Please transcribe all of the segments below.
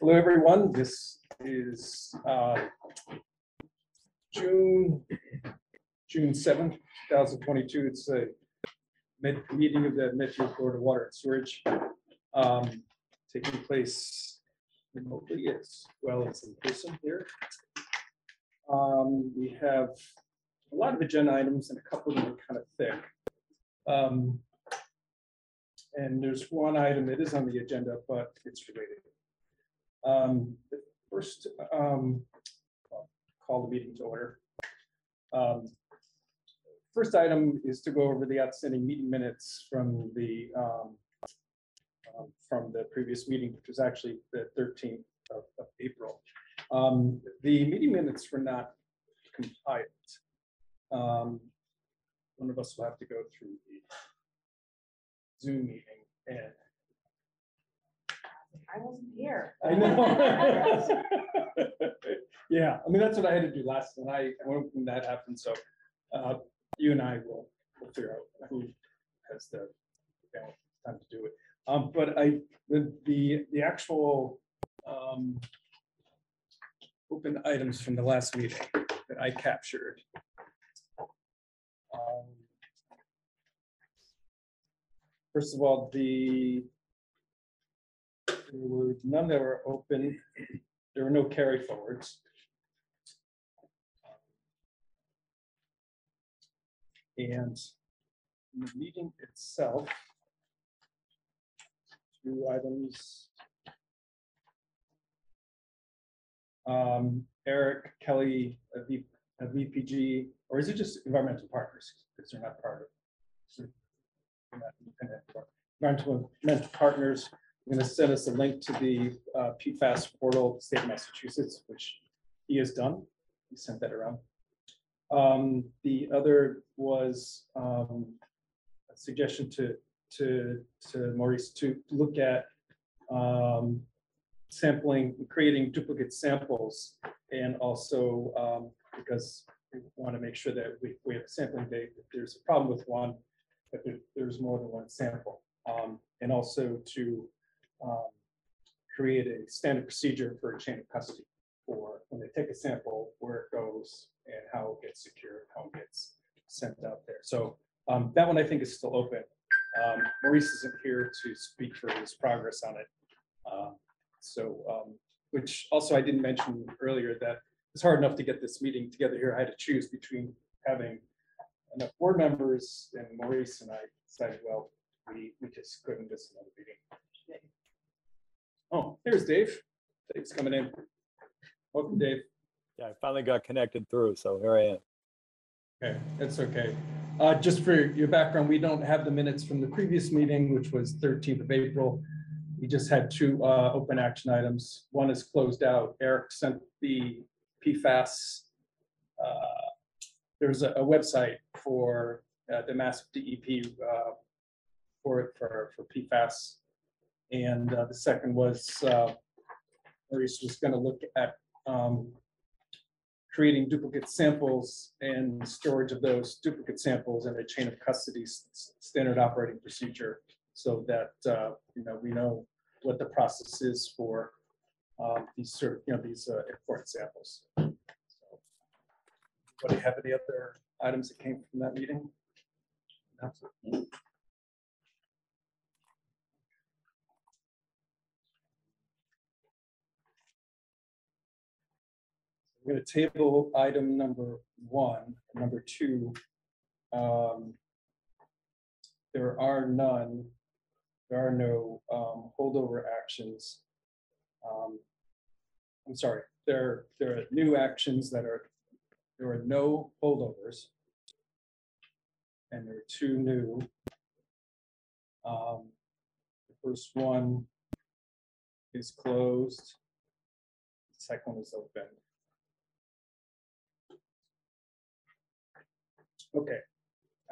Hello, everyone. This is uh, June, June seventh, two thousand twenty-two. It's a meeting of the Metro Florida Water and Sewerage um, taking place remotely as well as in person here. Um, We have a lot of agenda items and a couple of them are kind of thick. Um, And there's one item that is on the agenda, but it's related. Um, First, um, call the meeting to order. Um, First item is to go over the outstanding meeting minutes from the, um, um, from the previous meeting, which was actually the thirteenth of of April. Um, The meeting minutes were not compiled. Um, One of us will have to go through the Zoom meeting and I wasn't here. I know. Yeah, I mean, that's what I had to do last night when when that happened, so uh, you and I will, will figure out who has the, you know, time to do it. Um, But I, the, the, the actual um, open items from the last meeting that I captured. um, First of all, the there were none that were open. There were no carry forwards. And the meeting itself, two items. Um, Eric, Kelly, a VPG, or is it just environmental partners? Because they're not part of. environmental partners, Gonna send us a link to the uh, PFAS portal, state of Massachusetts, which he has done. He sent that around. Um, The other was um, a suggestion to, to, to Maurice to look at um, sampling, creating duplicate samples, and also um, because we want to make sure that we, we have a sampling date, if there's a problem with one, that there- there's more than one sample. Um, And also to um, create a standard procedure for a chain of custody for when they take a sample, where it goes and how it gets secured, how it gets sent out there. So um, that one I think is still open. Um, Maurice isn't here to speak for his progress on it. Um, So, um, which also I didn't mention earlier that it's hard enough to get this meeting together here. I had to choose between having enough board members and Maurice and I decided, well, we, we just couldn't miss another meeting. Oh, here's Dave. Dave's coming in. Welcome, Dave. Yeah, I finally got connected through, so here I am. Okay, that's okay. Uh, just for your background, we don't have the minutes from the previous meeting, which was thirteenth of April. We just had two, uh, open action items. One is closed out. Eric sent the PFAS. uh, There's a, a website for, uh, the Mass DEP, uh, for, for, for PFAS. And, uh, the second was, uh, Maurice was gonna look at, um, creating duplicate samples and storage of those duplicate samples in a chain of custody standard operating procedure so that, uh, you know, we know what the process is for um, these sort, you know, these uh, important samples. So, Do you have any other items that came from that meeting? Going to table item number one, number two. um, There are none, there are no um, holdover actions. Um, I'm sorry, there, there are new actions that are, there are no holdovers. And there are two new. Um, The first one is closed. The Second one is open. Okay,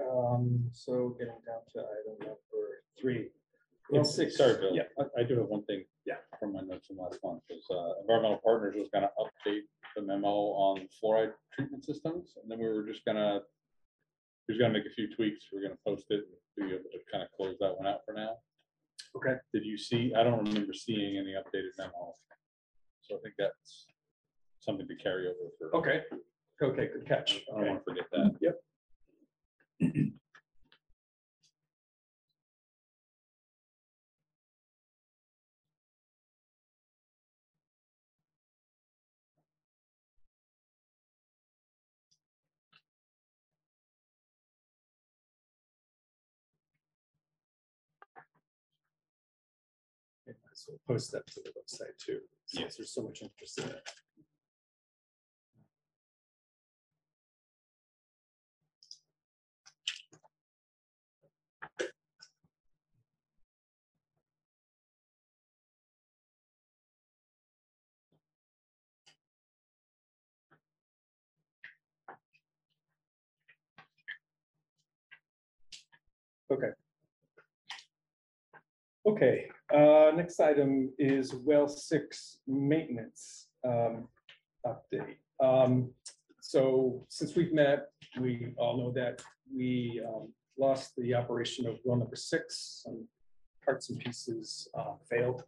um, so getting down to item number three. Well, It's sorry, Bill. Yeah, I, I do have one thing. Yeah. From my notes from last month, is, uh, Environmental Partners was gonna update the memo on fluoride treatment systems, and then we were just gonna. Was gonna make a few tweaks, we're gonna post it, to be able to kind of close that one out for now. Okay. Did you see, I don't remember seeing any updated memo So I think that's something to carry over for. Okay, okay, good catch. I don't Okay. want to forget that. Yep. So we'll post that to the website too, since there's so much interest in it. Okay. Okay, uh, next item is well six maintenance, um, update. Um, so since we've met, we all know that we, um, lost the operation of well number six. Some parts and pieces, uh, failed.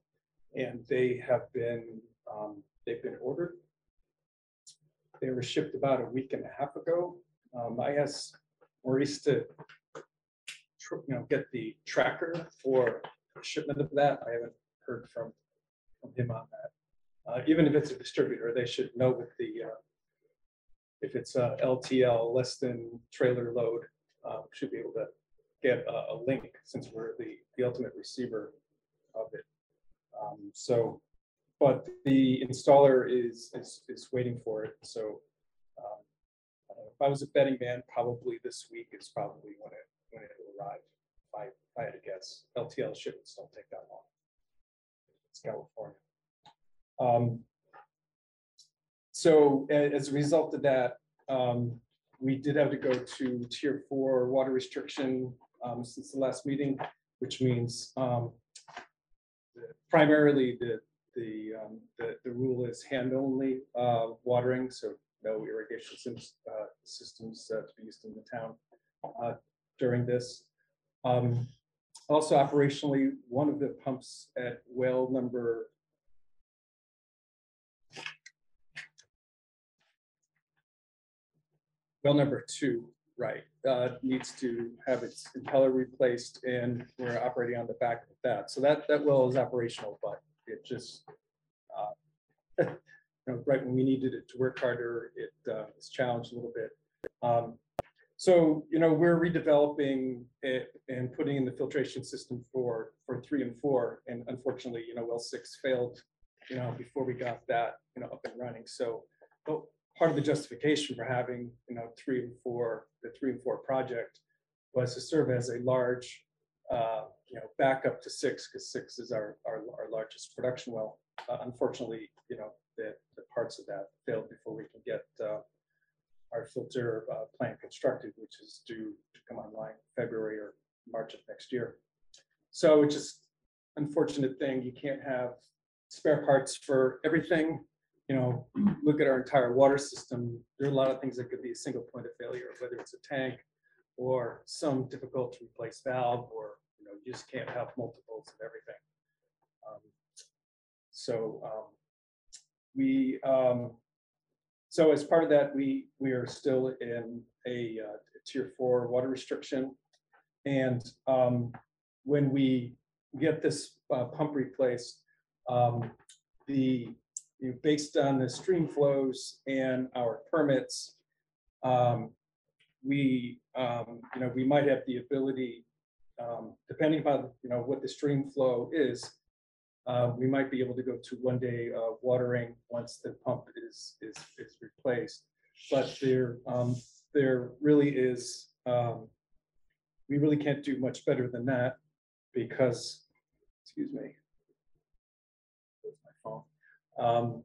And they have been, um, they've been ordered. They were shipped about a week and a half ago. Um, I asked Maurice to you know, get the tracker for shipment of that. I haven't heard from, from him on that. Uh, even if it's a distributor, they should know with the, uh, if it's a LTL, less than trailer load, uh, should be able to get a, a link since we're the, the ultimate receiver of it. Um, so, but the installer is, is, is waiting for it, so, um, uh, if I was a betting man, probably this week is probably when it, when it will arrive. If I, if I had to guess, LTL shipments don't take that long. It's California. Um, So as a result of that, um, we did have to go to tier four water restriction um, since the last meeting, which means um, primarily the, the, um, the, the rule is hand only uh, watering, so no irrigation systems, uh, systems uh, to be used in the town uh, during this. Um, Also operationally, one of the pumps at well number well number two, right, uh, needs to have its impeller replaced and we're operating on the back of that. So that, that well is operational, but it just uh, you know, right when we needed it to work harder, it uh, is challenged a little bit. Um, So, you know, we're redeveloping it and putting in the filtration system for, for three and four. And unfortunately, you know, well six failed, you know, before we got that, you know, up and running. So, but part of the justification for having, you know, three and four, the three and four project was to serve as a large, uh, you know, backup to six, because six is our, our, our largest production well. Uh, Unfortunately, you know, the, the parts of that failed before we can get uh, our filter uh, plant constructed, which is due to come online February or March of next year. So it's just unfortunate thing, you can't have spare parts for everything. You know, look at our entire water system, there are a lot of things that could be a single point of failure, whether it's a tank or some difficult to replace valve, or, you know, you just can't have multiples of everything. Um, So um, we, um, so as part of that, we, we are still in a uh, tier four water restriction. And um, when we get this uh, pump replaced, um, the, you know, based on the stream flows and our permits, um, we, um, you know, we might have the ability, um, depending upon, you know, what the stream flow is, uh, we might be able to go to one day uh, watering once the pump is, is, is replaced. But there, um, there really is, um, we really can't do much better than that because, excuse me. My phone? Um,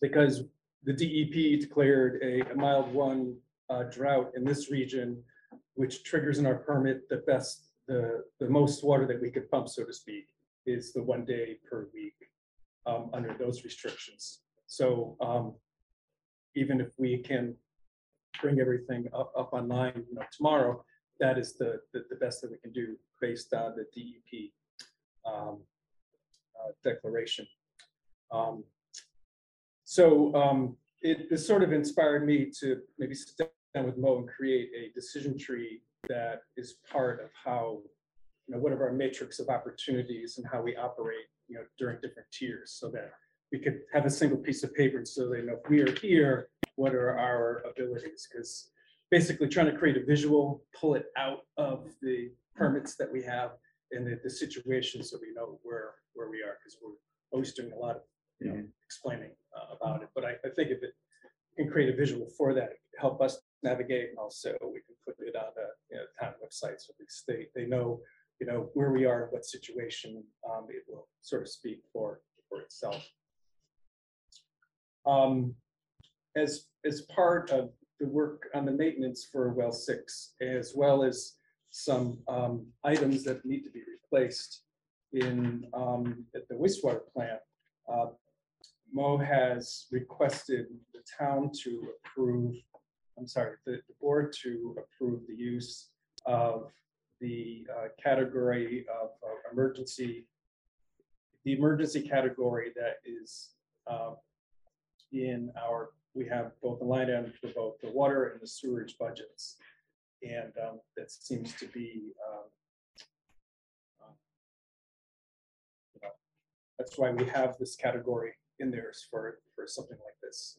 Because the DEP declared a a mild one uh, drought in this region, which triggers in our permit the best, the, the most water that we could pump, so to speak is the one day per week um, under those restrictions. So um, even if we can bring everything up, up online, you know, tomorrow, that is the, the, the best that we can do based on the DEP um, uh, declaration. Um, So um, it, this sort of inspired me to maybe sit down with Mo and create a decision tree that is part of how, you know, what are our matrix of opportunities and how we operate, you know, during different tiers, so that we could have a single piece of paper so they know if we are here, what are our abilities? Because basically trying to create a visual, pull it out of the permits that we have and the, the situation so we know where, where we are, because we're always doing a lot of, you know, explaining uh, about it. But I, I think if it can create a visual for that, it help us navigate and also we can put it on the, you know, town website so at least they, they know, you know, where we are, what situation, um, it will sort of speak for, for itself. Um, as, as part of the work on the maintenance for well six, as well as some, um, items that need to be replaced in, um, at the wastewater plant, uh, Mo has requested the town to approve, I'm sorry, the, the board to approve the use of the uh, category of uh, emergency, the emergency category that is uh, in our, we have both the line item for both the water and the sewerage budgets. And um, that seems to be um, um, that's why we have this category in there for, for something like this.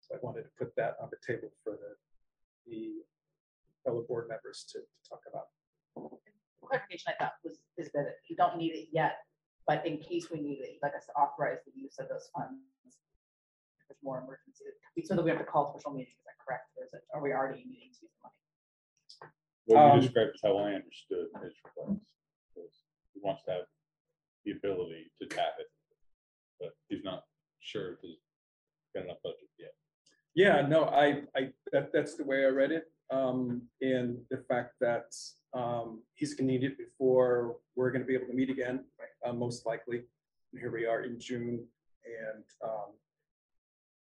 So I wanted to put that on the table for the, the fellow board members to to talk about. Clarification I thought was, is that you don't need it yet, but in case we need it, you'd like us to authorize the use of those funds. if There's more emergency, so that we have to call special meeting, is that correct, or is it, are we already needing to use the money? What Um, you described is how I understood his request. He wants to have the ability to tap it, but he's not sure if he's got enough budget yet. Yeah, no, I, I, that, that's the way I read it. Um, and the fact that, um, he's gonna need it before we're gonna be able to meet again, uh, most likely. And here we are in June and, um,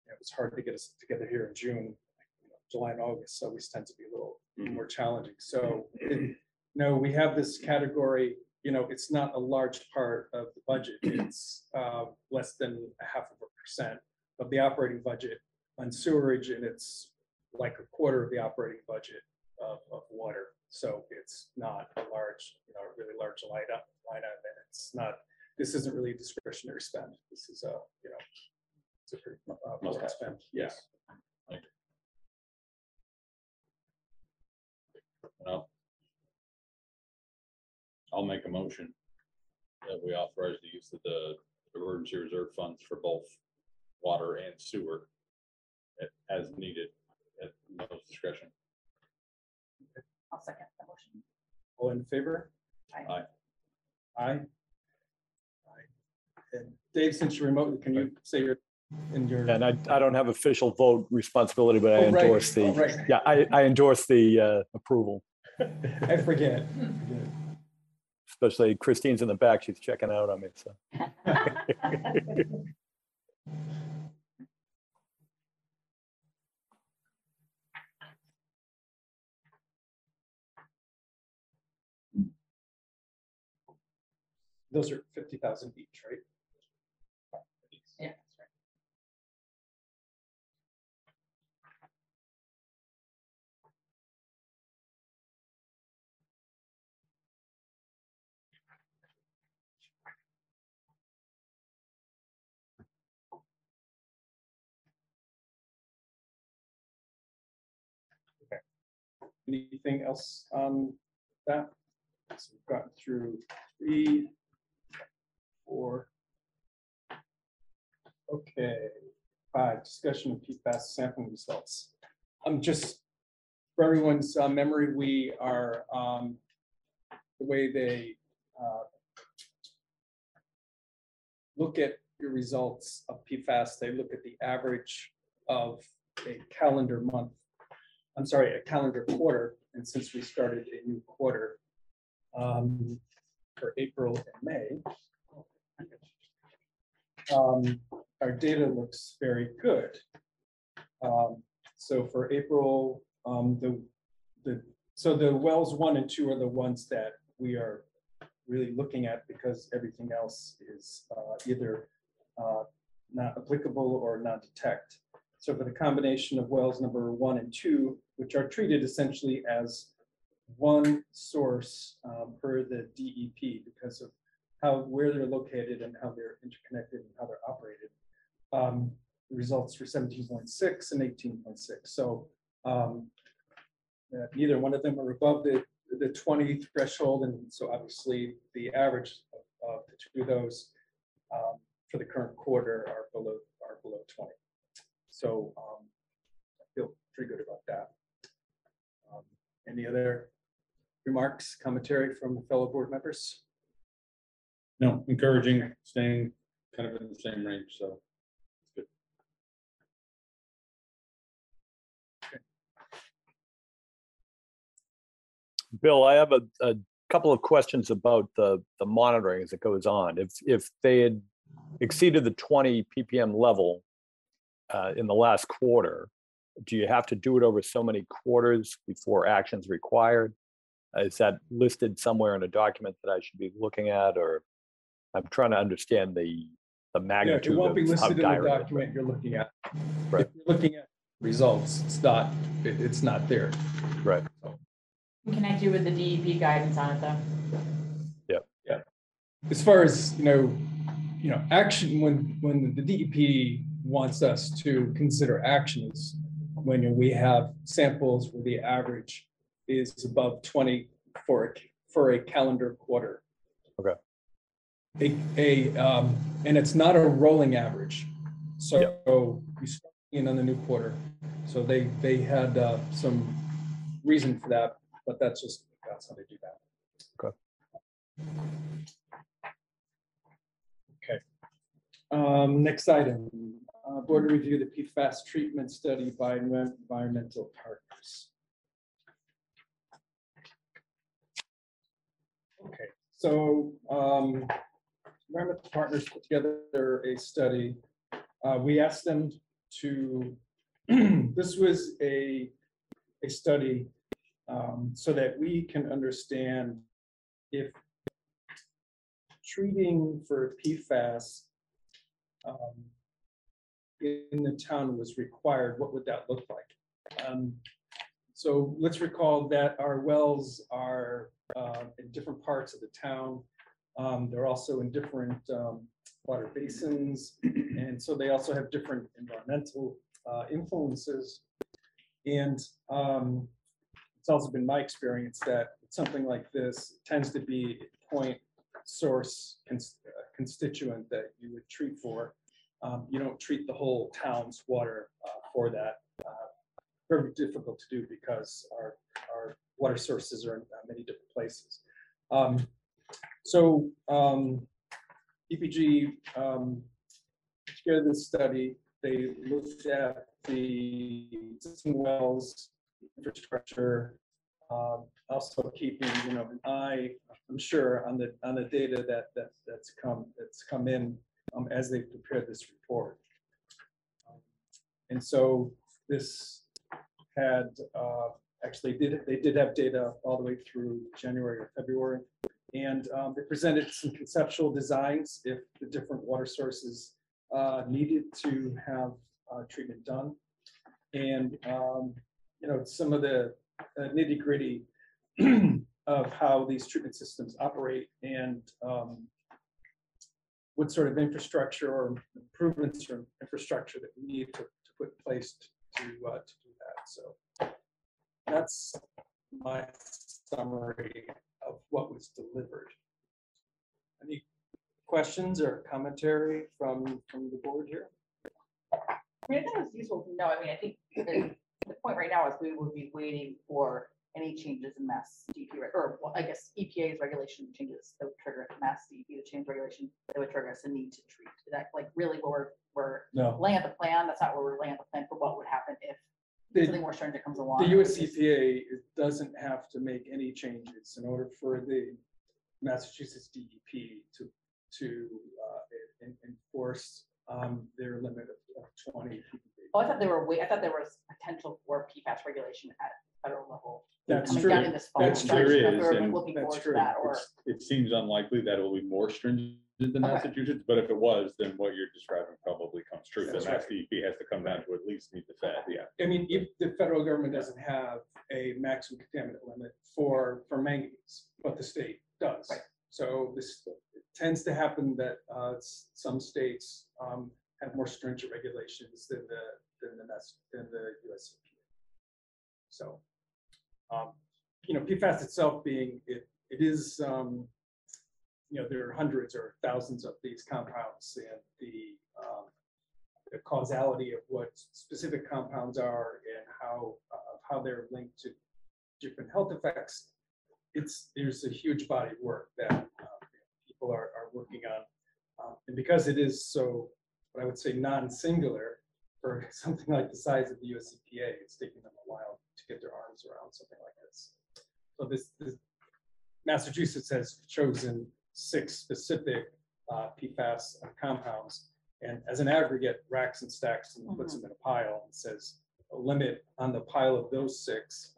it was hard to get us together here in June, you know, July and August so we tend to be a little Mhm. more challenging. So, it- no, we have this category, you know, it's not a large part of the budget. It's, uh, less than a half of a percent of the operating budget on sewerage and it's like a quarter of the operating budget of, of water. So it's not a large, you know, a really large line up, line item, and it's not, this isn't really discretionary spend. This is a, you know, it's a pretty, uh, Must have. spend. Yes. Well, I'll make a motion that we authorize the use of the emergency reserve funds for both water and sewer as needed at Mo's discretion. I'll second the motion. All in favor? Aye. Aye. Aye. Aye. And Dave, since you're remote, can you say your, in your? And I, I don't have official vote responsibility, but I Oh, right. endorse Oh, the, right. yeah, I, I endorse the uh, approval. I forget. Especially Christine's in the back, she's checking out on me, so. Those are fifty thousand each, right? Yeah, that's right. Okay. Anything else on that? So we've gotten through three, four. Okay, five, discussion of PFAS sampling results. I'm just, for everyone's uh, memory, we are, um, the way they uh, look at your results of PFAS, they look at the average of a calendar month I'm sorry, a calendar quarter, and since we started a new quarter um, for April and May, um, our data looks very good. Um, So for April, um, the, the, so the wells one and two are the ones that we are really looking at because everything else is uh, either uh, not applicable or not detect. So for the combination of wells number one and two, which are treated essentially as one source um, per the DEP because of how, where they're located and how they're interconnected and how they're operated. Um, the Results for seventeen point six and eighteen point six. So um, uh, neither one of them are above the, the twenty threshold. And so obviously the average of of the two of those um, for the current quarter are below, are below twenty. So um, I feel pretty good about that. Um, Any other remarks, commentary from fellow board members? No, encouraging, staying kind of in the same range, so. it's good. Bill, I have a, a couple of questions about the, the monitoring as it goes on. If, if they had exceeded the 20 ppm level uh, in the last quarter, do you have to do it over so many quarters before action's required? Uh, Is that listed somewhere in a document that I should be looking at, or I'm trying to understand the, the magnitude. Yeah, magnitude it won't be of how listed in the dire it is. document you're looking at. Right. If you're looking at results, it's not, it- it's not there. Right. So connect you with the DEP guidance on it though. Yeah. Yeah. As far as, you know, you know, action, when, when the DEP wants us to consider actions, when we have samples where the average is above twenty for, a for a calendar quarter. Okay. A, a, um, and it's not a rolling average. So you start in on the new quarter. So they, they had, uh, some reason for that, but that's just, that's how they do that. Okay. Um, next item, uh, board to review the PFAS treatment study by environmental partners. Okay, so, um, environmental partners put together a study. Uh, we asked them to, this was a, a study, um, so that we can understand if treating for PFAS um, in the town was required, what would that look like? Um, So let's recall that our wells are uh, in different parts of the town. Um, They're also in different um, water basins, and so they also have different environmental uh, influences. And um, it's also been my experience that something like this tends to be point source cons- uh, constituent that you would treat for. Um, You don't treat the whole town's water uh, for that. Uh, Very difficult to do because our, our water sources are in uh, many different places. Um, So um, EPG um, together this study, they looked at the existing wells, infrastructure, um, also keeping, you know, an eye, I'm sure, on the, on the data that, that, that's come, that's come in um, as they prepared this report. And so this had, uh, actually did, they did have data all the way through January or February. And um, they presented some conceptual designs if the different water sources uh, needed to have uh, treatment done. And, um, you know, some of the nitty gritty of how these treatment systems operate and um, what sort of infrastructure or improvements or infrastructure that we need to, to put in place to, uh, to do that. So that's my summary of what was delivered. Any questions or commentary from, from the board here? I mean, I think it's useful to know, I mean, I think the, the point right now is we would be waiting for any changes in mass DEP, or well, I guess EPA's regulation changes that would trigger mass DEP to change regulation, that would trigger us a need to treat. Is that like really what we're, we're No. laying out the plan? That's not where we're laying out the plan for what would happen if The, something more stringent comes along. the US EPA doesn't have to make any changes in order for the Massachusetts DEP to, to uh, en- enforce um, their limit of of 20. Oh, I thought there were, wait, I thought there was potential for PFAS regulation at federal level. That's coming true. down in this fall. That's So I true. don't There we're is, Looking That's forward to true. that, or, It's- It seems unlikely that it will be more stringent in Massachusetts, but if it was, then what you're describing probably comes true. The That's Mass DEP has to come down to at least meet the Fed, yeah. I mean, if the federal government doesn't have a maximum contaminant limit for, for manganese, but the state does. Right. So this it tends to happen that uh, s- some states um, have more stringent regulations than the, than the, Mass- than the US. EPA. So, um, you know, PFAS itself being, it, it is, um, you know, there are hundreds or thousands of these compounds and the, um, the causality of what specific compounds are and how, uh, how they're linked to different health effects. It's, there's a huge body of work that uh, people are, are working on. Um, And because it is so, what I would say, non-singular for something like the size of the US EPA, it's taking them a while to get their arms around something like this. So this, this Massachusetts has chosen six specific uh, PFAS compounds. And as an aggregate, racks and stacks and puts them in a pile and says, a limit on the pile of those six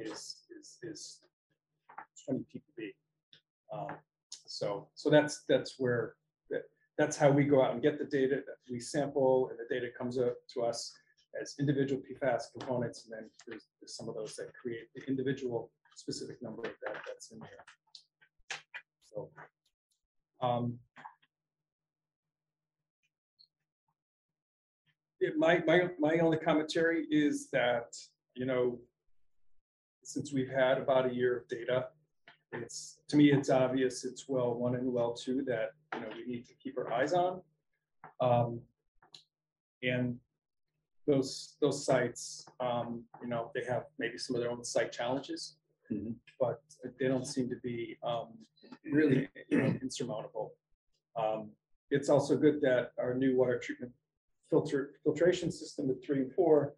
is, is, is twenty ppb. Um, So, so that's, that's where, that, that's how we go out and get the data, that we sample, and the data comes up to us as individual PFAS components, and then there's, there's some of those that create the individual specific number of that, that's in there. So, um, it, my, my, my only commentary is that, you know, since we've had about a year of data, it's, to me, it's obvious, it's well one and well two that, you know, we need to keep our eyes on. Um, And those, those sites, um, you know, they have maybe some of their own site challenges. Mhm. But they don't seem to be, um, really you know, insurmountable. Um, It's also good that our new water treatment filter, filtration system at three and four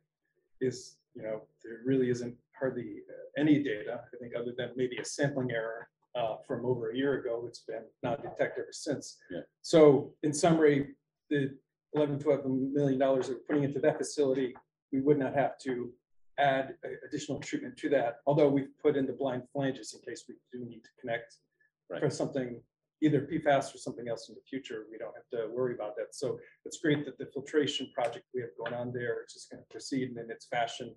is, you know, there really isn't hardly uh, any data, I think, other than maybe a sampling error uh, from over a year ago. It's been not detected ever since. Yeah. So in summary, the 11, 12 million dollars that we're putting into that facility, we would not have to add a- additional treatment to that, although we've put in the blind flanges in case we do need to connect Right. for something, either PFAS or something else in the future. We don't have to worry about that. So it's great that the filtration project we have going on there is just going to proceed in its fashion.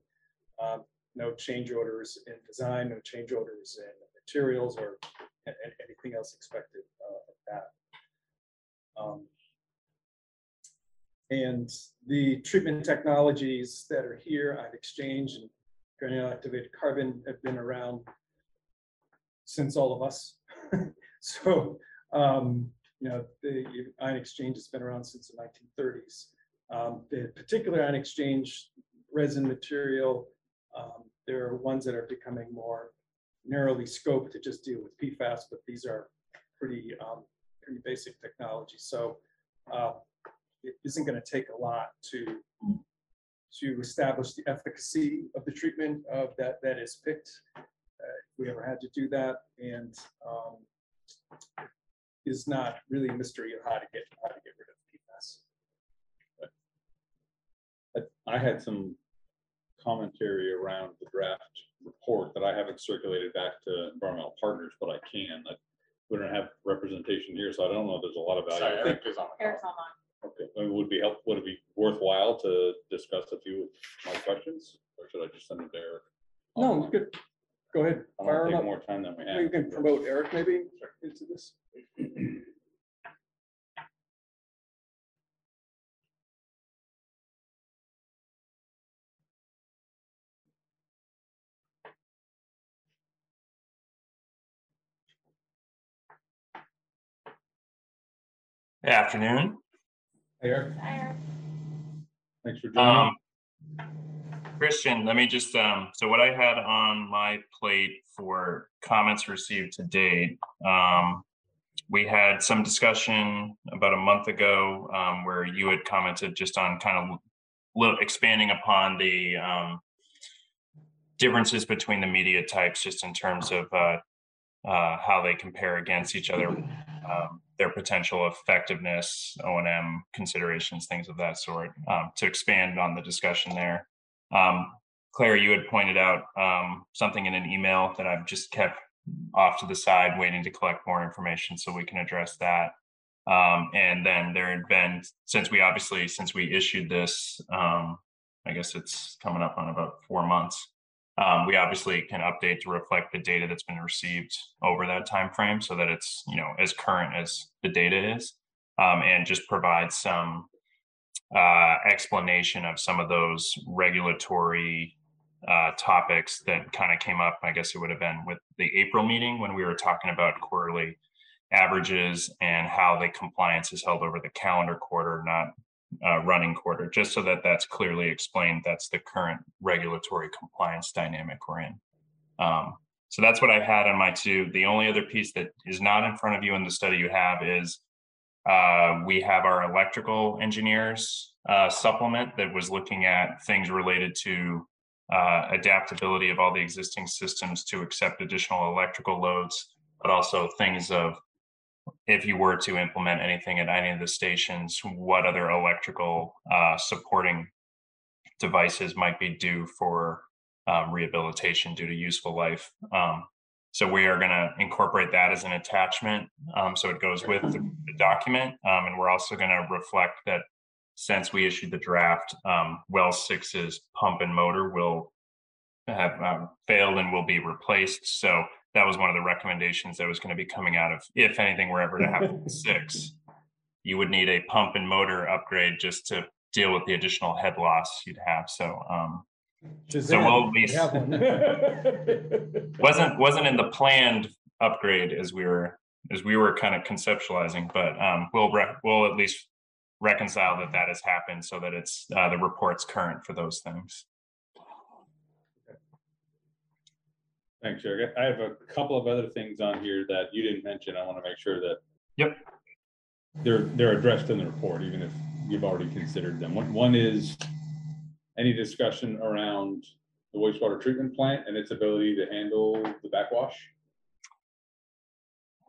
Um, No change orders in design, no change orders in materials or a- a- anything else expected uh, of that. Um, And the treatment technologies that are here ion exchange and granular activated carbon have been around since all of us. So, um, you know, the ion exchange has been around since the nineteen thirties. Um, the particular ion exchange resin material, um, there are ones that are becoming more narrowly scoped to just deal with PFAS, but these are pretty, um, pretty basic technology. So, uh, it isn't gonna take a lot to, to establish the efficacy of the treatment of that, that is picked. uh, If we ever had to do that, and, um, is not really a mystery of how to get, how to get rid of PFAS. I- I had some commentary around the draft report that I haven't circulated back to environmental partners, but I can. I- We don't have representation here, so I don't know if there's a lot of value. I think- Eric's online. Okay, I mean, would be help, would it be worthwhile to discuss a few of my questions, or should I just send it to Eric? No, um, good. Go ahead. I Fire want to 'em take up. more time than we You have. can promote Eric maybe into this. Afternoon. Eric, Eric. thanks for joining. Um, Christian, let me just, um, so what I had on my plate for comments received to date, um, we had some discussion about a month ago, um, where you had commented just on kind of little expanding upon the, um, differences between the media types, just in terms of, uh, uh, how they compare against each other, um, their potential effectiveness, O and M considerations, things of that sort, um, to expand on the discussion there. Um, Claire, you had pointed out um, something in an email that I've just kept off to the side, waiting to collect more information so we can address that. Um, and then there had been, since we obviously, since we issued this, um, I guess it's coming up on about four months. Um, we obviously can update to reflect the data that's been received over that time frame, so that it's, you know, as current as the data is. Um, and just provide some uh, explanation of some of those regulatory uh, topics that kind of came up. I guess it would have been with the April meeting when we were talking about quarterly averages and how the compliance is held over the calendar quarter, not uh, running quarter, just so that that's clearly explained. That's the current regulatory compliance dynamic we're in. Um, so that's what I had on my two. The only other piece that is not in front of you in the study you have is uh, we have our electrical engineers uh, supplement that was looking at things related to uh, adaptability of all the existing systems to accept additional electrical loads, but also things of if you were to implement anything at any of the stations, what other electrical uh, supporting devices might be due for um, rehabilitation due to useful life. Um, so we are going to incorporate that as an attachment. Um, so it goes with the, the document. Um, and we're also going to reflect that since we issued the draft, um, well six's pump and motor will have um, failed and will be replaced. So that was one of the recommendations that was going to be coming out of if anything were ever to happen six, you would need a pump and motor upgrade just to deal with the additional head loss you'd have. So um, Shazam, we'll at we least- have one. wasn't wasn't in the planned upgrade as we were as we were kind of conceptualizing, but um, we'll re- we'll at least reconcile that that has happened so that it's uh, the report's current for those things. Thanks, Eric. I have a couple of other things on here that you didn't mention. I want to make sure that. Yep. They're, they're addressed in the report, even if you've already considered them. One, one is any discussion around the wastewater treatment plant and its ability to handle the backwash?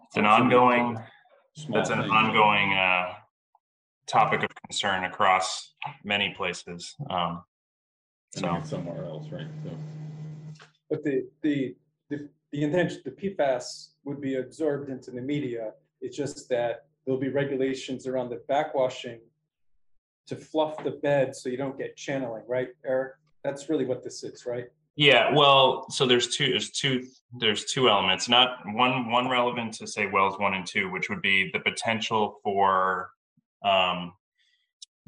It's an ongoing Small that's an thing. ongoing uh, topic of concern across many places. Um, I mean, so it's somewhere else, right? So, But the, the, the, the intention, the PFAS would be absorbed into the media. It's just that there'll be regulations around the backwashing to fluff the bed so you don't get channeling, right, Eric? That's really what this is, right? yeah, well, so there's two there's two there's two elements. Not one one relevant to say wells one and two, which would be the potential for um,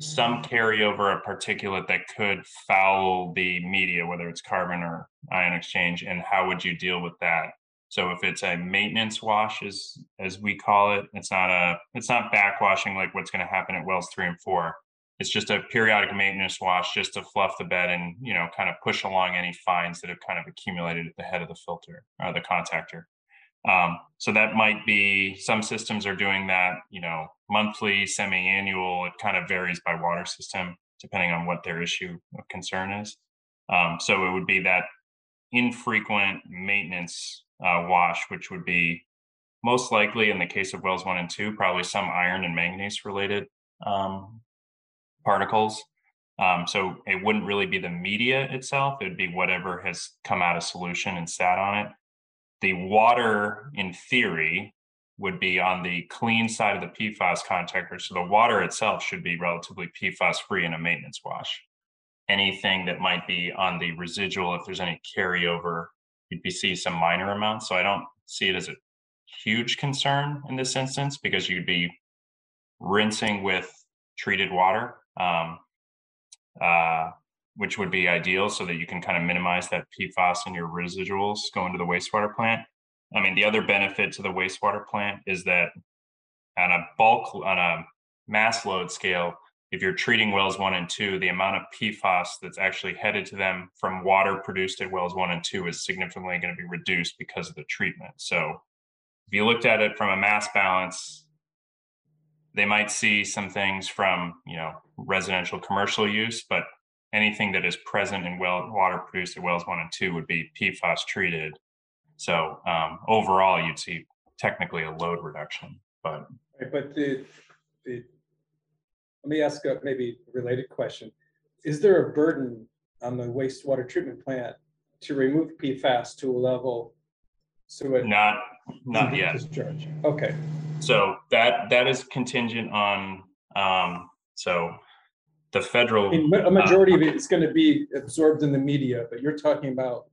some carryover of particulate that could foul the media, whether it's carbon or ion exchange, and how would you deal with that? So if it's a maintenance wash, as as we call it, it's not a it's not backwashing like what's going to happen at wells three and four. It's just a periodic maintenance wash just to fluff the bed and you know kind of push along any fines that have kind of accumulated at the head of the filter or the contactor. Um, so that might be some systems are doing that, you know, monthly, semi-annual. It kind of varies by water system depending on what their issue of concern is. Um, so it would be that infrequent maintenance uh, wash, which would be most likely in the case of wells one and two, probably some iron and manganese related um, particles. Um, so it wouldn't really be the media itself; it would be whatever has come out of solution and sat on it. The water, in theory, would be on the clean side of the PFAS contactor. So the water itself should be relatively PFAS free in a maintenance wash. Anything that might be on the residual, if there's any carryover, you'd be see some minor amounts. So I don't see it as a huge concern in this instance because you'd be rinsing with treated water, um, uh, which would be ideal so that you can kind of minimize that PFAS in your residuals going to the wastewater plant. I mean, the other benefit to the wastewater plant is that on a bulk, on a mass load scale, if you're treating wells one and two, the amount of PFAS that's actually headed to them from water produced at wells one and two is significantly going to be reduced because of the treatment. So if you looked at it from a mass balance, they might see some things from, you know, residential commercial use, but anything that is present in well water produced at wells one and two would be PFAS treated. So um, overall, you'd see technically a load reduction, but But the, the, let me ask a maybe related question. Is there a burden on the wastewater treatment plant to remove PFAS to a level so it? not not yet. Discharge, okay. So that, that is contingent on, um, so the federal. I mean, a majority of it is gonna be absorbed in the media, but you're talking about.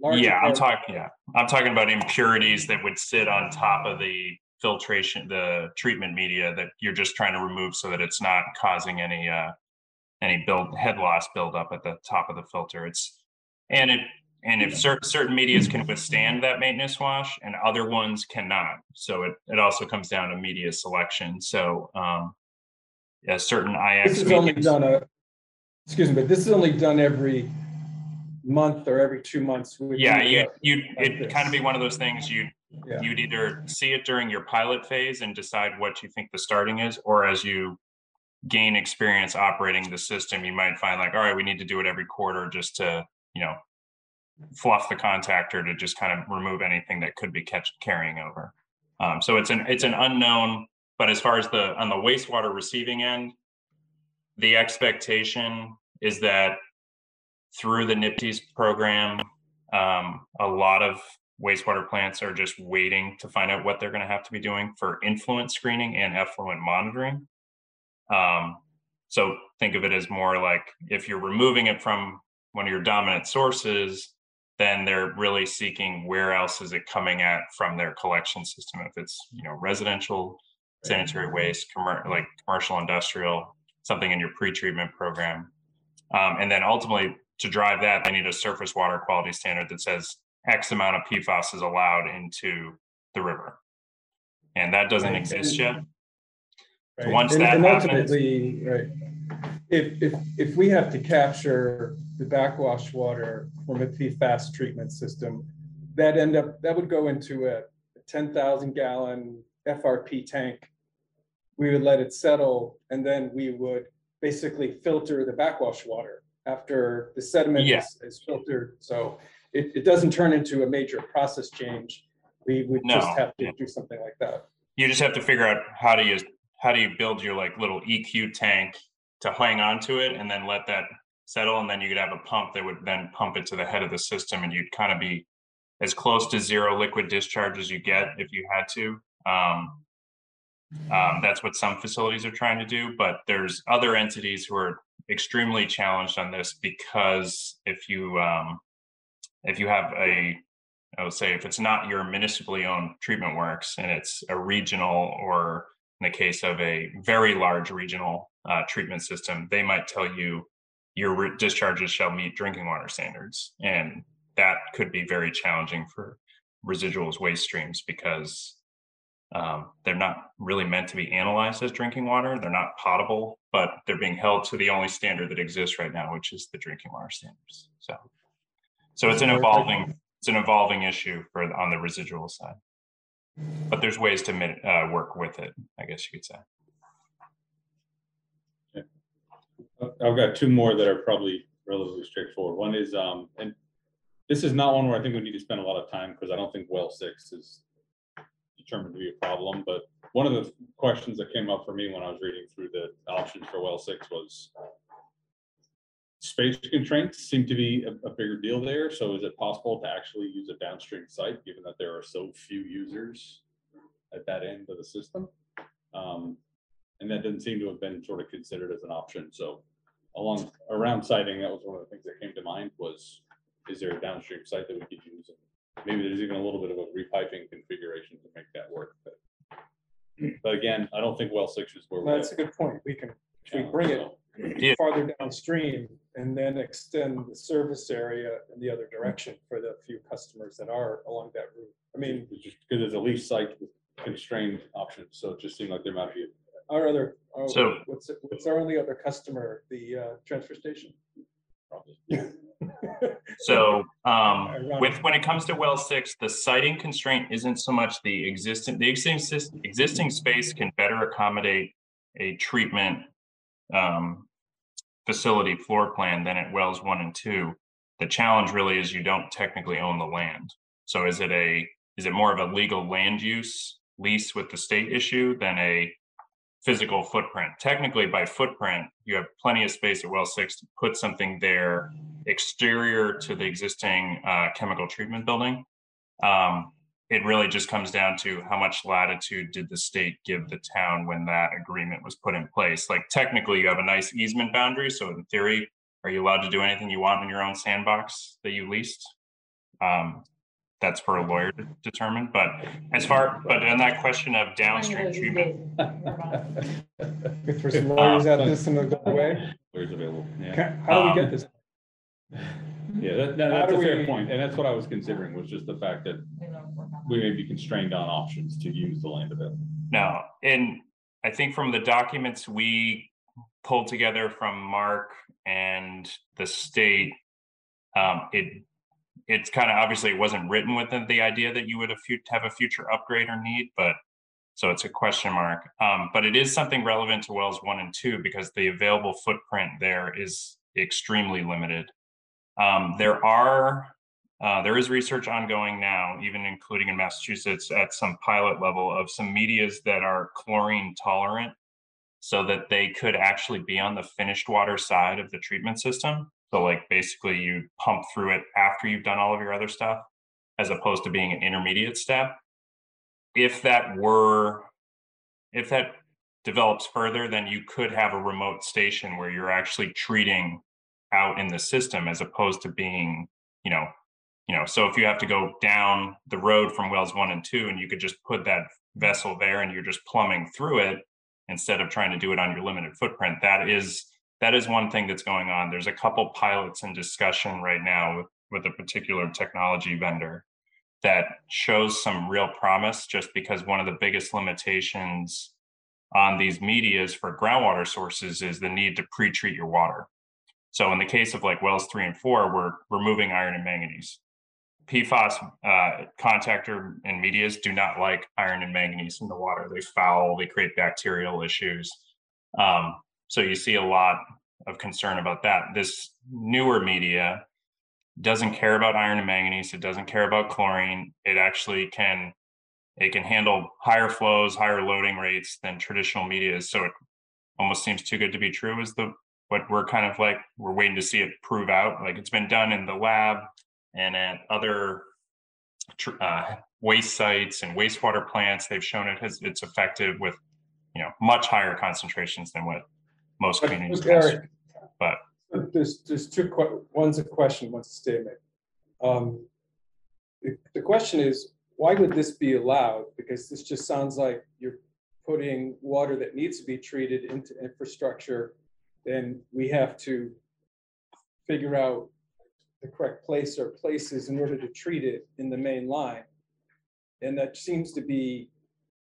Yeah, I'm talking, yeah, I'm talking about impurities that would sit on top of the filtration, the treatment media that you're just trying to remove so that it's not causing any, uh, any build, head loss buildup at the top of the filter. It's, and it, and if certain, certain medias can withstand that maintenance wash and other ones cannot. So it, it also comes down to media selection. So, um, yeah, certain This IX. is only done a, excuse me, but this is only done every month or every two months. Yeah, you, uh, you, like it'd kind of be one of those things you, Yeah. you'd either see it during your pilot phase and decide what you think the starting is, or as you gain experience operating the system, you might find like, all right, we need to do it every quarter just to, you know, fluff the contactor to just kind of remove anything that could be catch, carrying over. Um, so it's an, it's an unknown, but as far as the, on the wastewater receiving end, the expectation is that through the NPDES program, um, a lot of wastewater plants are just waiting to find out what they're going to have to be doing for influent screening and effluent monitoring. Um, so think of it as more like if you're removing it from one of your dominant sources, then they're really seeking where else is it coming at from their collection system. If it's you know residential sanitary waste, commer- like commercial, industrial, something in your pre-treatment program, um, and then ultimately to drive that, they need a surface water quality standard that says X amount of PFAS is allowed into the river. And that doesn't Right, exist yet. Right. once And- that and happens- Ultimately, right, if, if, if we have to capture the backwash water from a PFAS treatment system, that end up, that would go into a ten thousand gallon FRP tank. We would let it settle and then we would basically filter the backwash water after the sediment Yeah. is, is filtered. So it, it doesn't turn into a major process change. We would just have to do something like that. You just have to figure out how do you, how do you build your like little EQ tank to hang on to it and then let that settle and then you could have a pump that would then pump it to the head of the system and you'd kind of be as close to zero liquid discharge as you get if you had to. Um, um, that's what some facilities are trying to do, but there's other entities who are extremely challenged on this because if you um, if you have a I would say if it's not your municipally owned treatment works and it's a regional or in the case of a very large regional uh, treatment system, they might tell you your discharges shall meet drinking water standards. And that could be very challenging for residuals waste streams because um, they're not really meant to be analyzed as drinking water. They're not potable, but they're being held to the only standard that exists right now, which is the drinking water standards. So, so it's an evolving it's an evolving issue for on the residual side. But there's ways to uh, work with it, I guess you could say. I've got two more that are probably relatively straightforward. One is, um, and this is not one where I think we need to spend a lot of time because I don't think well six is determined to be a problem, but one of the questions that came up for me when I was reading through the options for well six was space constraints seem to be a, a bigger deal there. So is it possible to actually use a downstream site, given that there are so few users at that end of the system? Um, and that didn't seem to have been sort of considered as an option. So along, around siting, that was one of the things that came to mind was, is there a downstream site that we could use? Maybe there's even a little bit of a repiping configuration to make that work, but. But again, I don't think well six is where. we That's a good point. We can, if we bring so. it farther downstream and then extend the service area in the other direction for the few customers that are along that route. I mean, It's just because it's a lease site with constrained options, so it just seemed like there might be. our other, our- So- what's, what's our only other customer, the uh, transfer station? Probably. So um, with when it comes to well six, the siting constraint isn't so much the existing the existing existing space can better accommodate a treatment um, facility floor plan than at wells one and two. The challenge really is you don't technically own the land. So is it a is it more of a legal land use lease with the state issue than a physical footprint? Technically, by footprint, you have plenty of space at well six to put something there exterior to the existing uh, chemical treatment building. Um, it really just comes down to how much latitude did the state give the town when that agreement was put in place? Like technically, you have a nice easement boundary, so in theory, are you allowed to do anything you want in your own sandbox that you leased? Um, that's for a lawyer to determine, but as far, but on that question of downstream treatment, We throw some lawyers at this and they'll go away. Where's available, yeah. How do we get Um, this? Yeah, that, that- How that's do a fair we- point, and that's what I was considering, was just the fact that we may be constrained on options to use the land available. no, and I think from the documents we pulled together from Mark and the state, um, it, it's kind of, obviously, it wasn't written within the idea that you would have fu- have a future upgrade or need, but so it's a question mark. Um, but it is something relevant to wells one and two because the available footprint there is extremely limited. Um, there are, uh, there is research ongoing now, even including in Massachusetts at some pilot level of some medias that are chlorine tolerant so that they could actually be on the finished water side of the treatment system. So like basically you pump through it after you've done all of your other stuff, as opposed to being an intermediate step. If that were, if that develops further, then you could have a remote station where you're actually treating out in the system as opposed to being, you know, you know, so if you have to go down the road from wells one and two and you could just put that vessel there and you're just plumbing through it instead of trying to do it on your limited footprint, that is that is one thing that's going on. There's a couple pilots in discussion right now with, with a particular technology vendor that shows some real promise just because one of the biggest limitations on these medias for groundwater sources is the need to pre-treat your water. So in the case of like wells three and four, we're removing iron and manganese. PFAS uh, contactor and medias do not like iron and manganese in the water. They foul, they create bacterial issues. Um, so you see a lot of concern about that. This newer media doesn't care about iron and manganese. It doesn't care about chlorine. It actually can it can handle higher flows, higher loading rates than traditional media. So it almost seems too good to be true. Is the what we're kind of like we're waiting to see it prove out. Like it's been done in the lab and at other uh, waste sites and wastewater plants. They've shown it has it's effective with you know much higher concentrations than what most But- communities. but. Eric, but- There's, there's two, que- one's a question, one's a statement. Um, The, the question is, why would this be allowed? Because this just sounds like you're putting water that needs to be treated into infrastructure. Then we have to figure out the correct place or places in order to treat it in the main line. And that seems to be,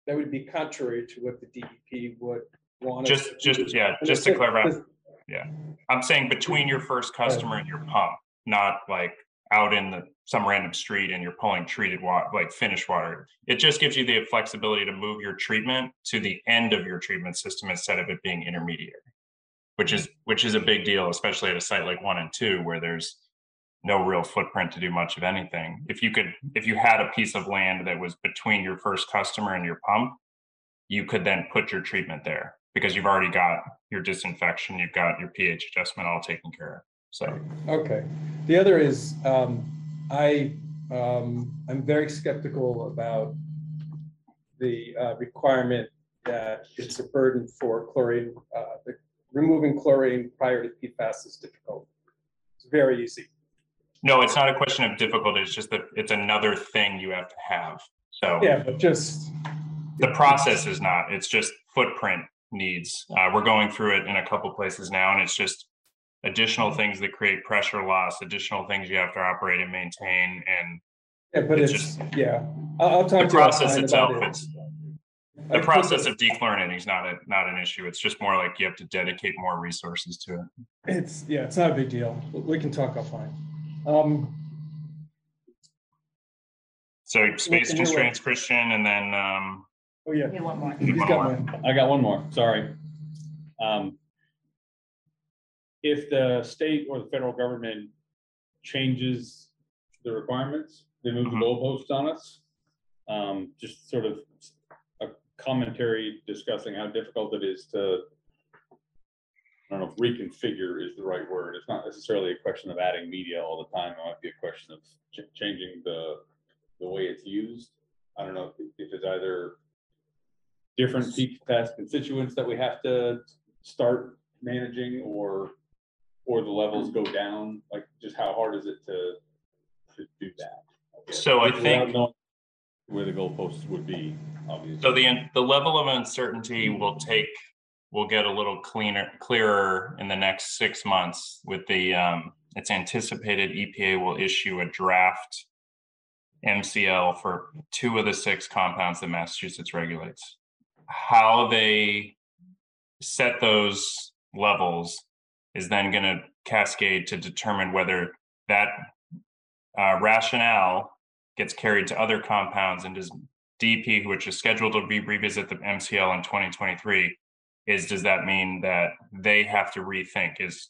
that would be contrary to what the DEP would want. us Just, do. just, yeah, And just to clarify, Yeah. I'm saying between your first customer and your pump, not like out in the, some random street and you're pulling treated water, like finished water. It just gives you the flexibility to move your treatment to the end of your treatment system instead of it being intermediary. Which is, which is a big deal, especially at a site like one and two, where there's no real footprint to do much of anything. If you could, if you had a piece of land that was between your first customer and your pump, you could then put your treatment there because you've already got your disinfection, you've got your pH adjustment all taken care of. So, Okay. The other is, um, I, um, I'm very skeptical about the, uh, requirement that it's a burden for chlorine, uh, the- removing chlorine prior to PFAS is difficult. It's very easy. no, it's not a question of difficulty. It's just that it's another thing you have to have. So Yeah, but just. the process is not, it's just footprint needs. Uh, we're going through it in a couple places now and it's just additional things that create pressure loss, additional things you have to operate and maintain and Yeah, but It's it's, yeah. I'll, I'll talk the to process itself, it. it's, the think process of dechlorinating is not a, not an issue. It's just more like you have to dedicate more resources to it. It's, yeah, it's not a big deal. We can talk offline. Um, So space in your way. constraints, Christian, and then, um, oh, yeah, You want more? he's One got more. one. I got one more, sorry. Um, If the state or the federal government changes the requirements, they move the Mhm. goalposts on us. Um, just sort of a commentary discussing how difficult it is to, I don't know if reconfigure is the right word. It's not necessarily a question of adding media all the time. It might be a question of ch- changing the, the way it's used. I don't know if if it's either different PFAS constituents that we have to start managing or, or the levels go down, like just how hard is it to, to do that? So I think- Where the goalposts would be, obviously. So the, the level of uncertainty will take, will get a little cleaner, clearer in the next six months with the, um, it's anticipated EPA will issue a draft MCL for two of the six compounds that Massachusetts regulates. How they set those levels is then going to cascade to determine whether that uh, rationale gets carried to other compounds and does DEP, which is scheduled to revisit the MCL in 2023, is does that mean that they have to rethink is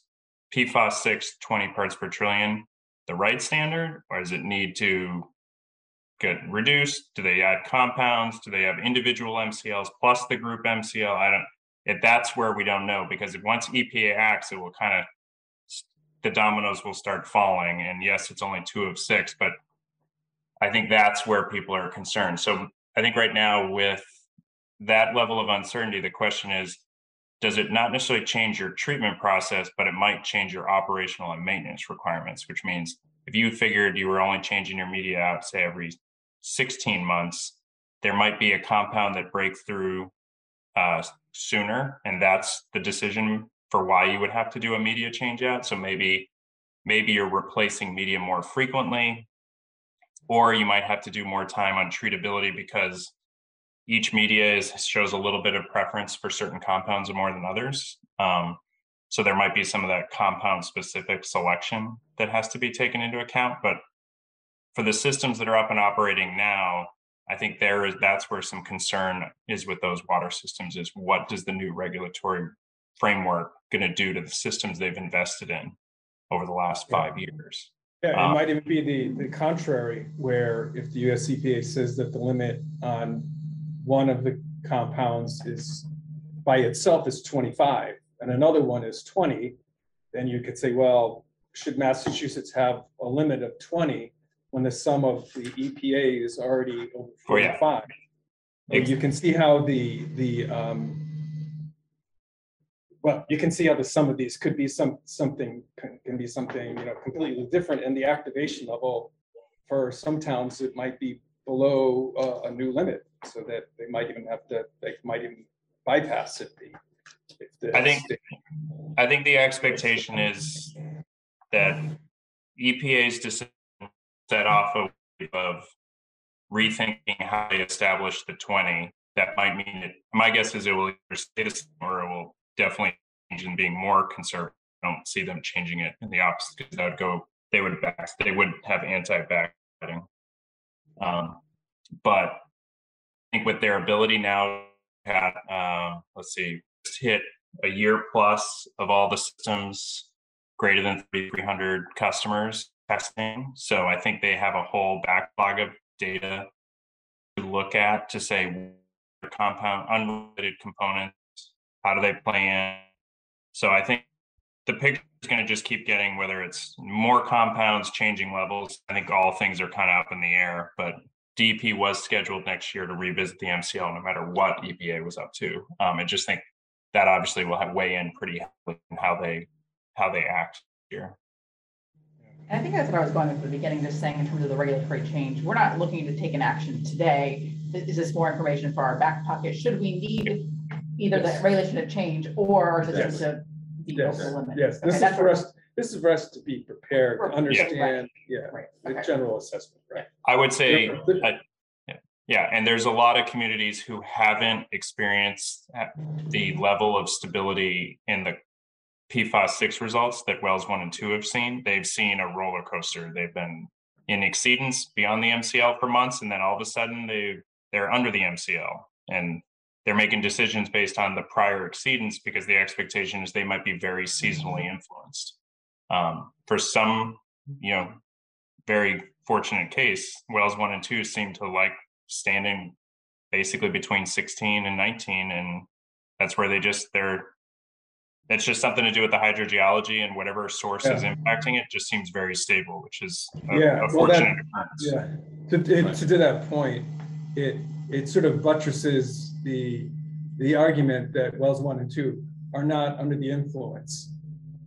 PFAS 6 20 parts per trillion the right standard, or does it need to get reduced? Do they add compounds? Do they have individual MCLs plus the group MCL? I don't. If that's where we don't know, because if once EPA acts, it will kind of the dominoes will start falling. And yes, it's only two of six, but I think that's where people are concerned. So I think right now with that level of uncertainty, the question is, does it not necessarily change your treatment process, but it might change your operational and maintenance requirements, which means if you figured you were only changing your media out, say every 16 months, there might be a compound that breaks through uh, sooner, and that's the decision for why you would have to do a media change out. So maybe maybe you're replacing media more frequently, or you might have to do more time on treatability because each media is shows a little bit of preference for certain compounds more than others. Um, so there might be some of that compound specific selection that has to be taken into account. But for the systems that are up and operating now, I think there is that's where some concern is with those water systems is what does the new regulatory framework going to do to the systems they've invested in over the last Yeah. five years? Yeah, it Um, might even be the, the contrary, where if the US EPA says that the limit on one of the compounds is by itself is twenty-five, and another one is twenty, then you could say, well, should Massachusetts have a limit of twenty when the sum of the EPA is already over Oh, yeah. forty-five? And you can see how the, the, um, well, you can see how the sum of these could be some, something, can, be something, you know, completely different, and the activation level for some towns, it might be below uh, a new limit, so that they might even have to, they might even bypass it. if the I think- state- I think the expectation is that EPA's decision set off of, of rethinking how they establish the twenty. That might mean that, my guess is it will either stay the same or it definitely in being more conservative. I don't see them changing it in the opposite, because that would go, they would back, they would have anti-backsliding. Um, but I think with their ability now, at, uh, let's see, hit a year plus of all the systems greater than 3,300 customers testing. So I think they have a whole backlog of data to look at to say compound unrelated components, how do they play in? So I think the picture is going to just keep getting whether it's more compounds changing levels. I think all things are kind of up in the air, but DEP was scheduled next year to revisit the MCL no matter what EPA was up to. Um, I just think that obviously will have weigh in pretty heavily in how they how they act here. I think that's what I was going at the beginning, just saying in terms of the regulatory change, we're not looking to take an action today. Is this more information for our back pocket? Should we need either the regulation to change or the Yes. system to be Yes, the limit? yes, Okay, this is that's for what- us, this is for us to be prepared, to Yeah. understand, yeah, Right, the okay. general assessment, right? I would say Yeah, uh, I- yeah, yeah, and there's a lot of communities who haven't experienced at the level of stability in the PFAS six results that Wells one and two have seen. They've seen a roller coaster. They've been in exceedance beyond the MCL for months, and then all of a sudden they they're under the MCL and they're making decisions based on the prior exceedance because the expectation is they might be very seasonally influenced. Um, for some, you know, very fortunate case, Wells one and two seem to like standing basically between 16 and 19. And that's where they just, they're, it's just something to do with the hydrogeology and whatever source is impacting it just seems very stable, which is a, Yeah, a well, that-. Yeah, to, to, to that point, it, it sort of buttresses the, the argument that wells one and two are not under the influence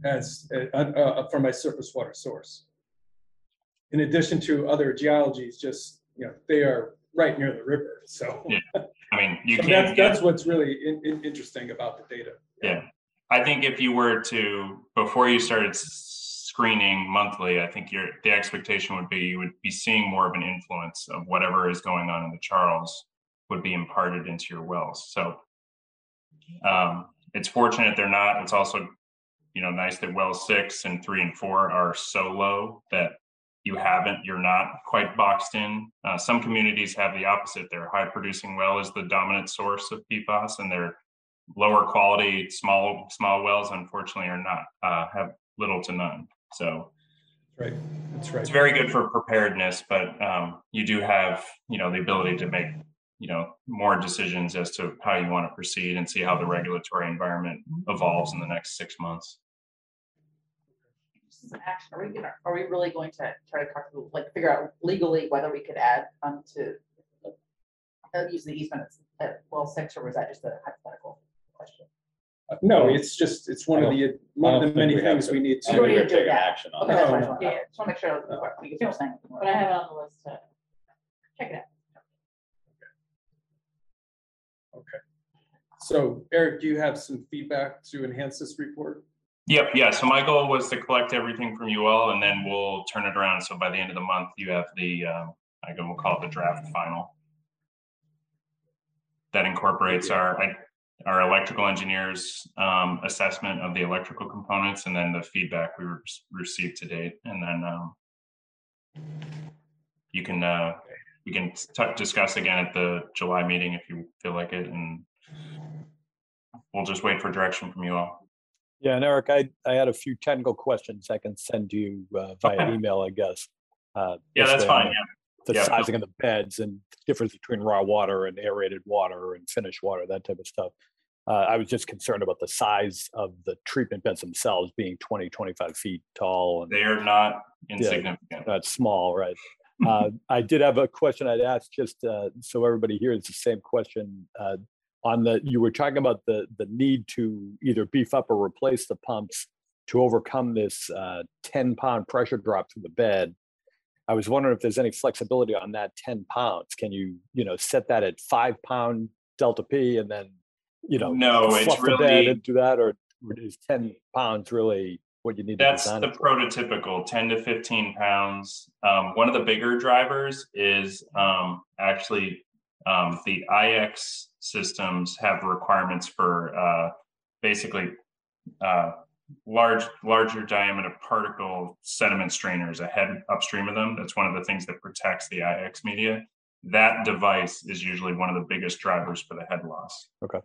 as, uh, uh, from a surface water source. In addition to other geologies, just, you know, they are right near the river, so. Yeah. I mean, you can That's, that's what's really in, in, interesting about the data. Yeah, I think if you were to, before you started screening monthly, I think your, the expectation would be you would be seeing more of an influence of whatever is going on in the Charles would be imparted into your wells. So um, it's fortunate they're not. It's also, you know, nice that well six and three and four are so low that you haven't, you're not quite boxed in. Uh, some communities have the opposite. Their high producing well is the dominant source of PFAS and their lower quality small small wells unfortunately are not uh, have little to none so Right, that's right. it's very good for preparedness but um, you do have you know the ability to make you know more decisions as to how you want to proceed and see how the mm-hmm. regulatory environment mm-hmm. evolves in the next six months This is an action. Are we gonna, are we really going to try to talk to, like, figure out legally whether we could add to uh, use the easement at- at well six, or was that just a hypothetical question? Uh, no, it's just, it's one of the, one of the many we things to- we need I to. don't think Already we're did taking action on Okay, that's what I No, just want- no. yeah, just want to make sure, that we can saying. But I have it on the list to check it out. So Eric, do you have some feedback to enhance this report? yep yeah so my goal was to collect everything from you all and then we'll turn it around. So by the end of the month you have the um, i go we'll call it the draft final. That incorporates our our electrical engineers um, assessment of the electrical components and then the feedback we re- received to date. And then um, you can uh, we can t- discuss again at the july meeting if you feel like it and we'll just wait for direction from you all Yeah, and Eric, I, I had a few technical questions I can send you uh, via Okay. email, I guess. Uh, yeah that's the- fine yeah The Yeah, no- sizing of the beds and difference between raw water and aerated water and finished water, that type of stuff. Uh, I was just concerned about the size of the treatment beds themselves being 20, 25 feet tall and they are not insignificant not small, right? Uh, I did have a question I'd ask just uh, so everybody hears the same question. Uh, on the, you were talking about the, the need to either beef up or replace the pumps to overcome this uh, 10 pound pressure drop through the bed. I was wondering if there's any flexibility on that 10 pounds. Can you, you know, set that at five pound delta P and then, you know, No, it's fluff the bed really- and do that, or is 10 pounds really what you need That's the for? prototypical ten to fifteen pounds. Um, one of the bigger drivers is um, actually um, the IX systems have requirements for uh, basically uh, large, larger diameter particle sediment strainers ahead upstream of them. That's one of the things that protects the IX media. That device is usually one of the biggest drivers for the head loss. Okay.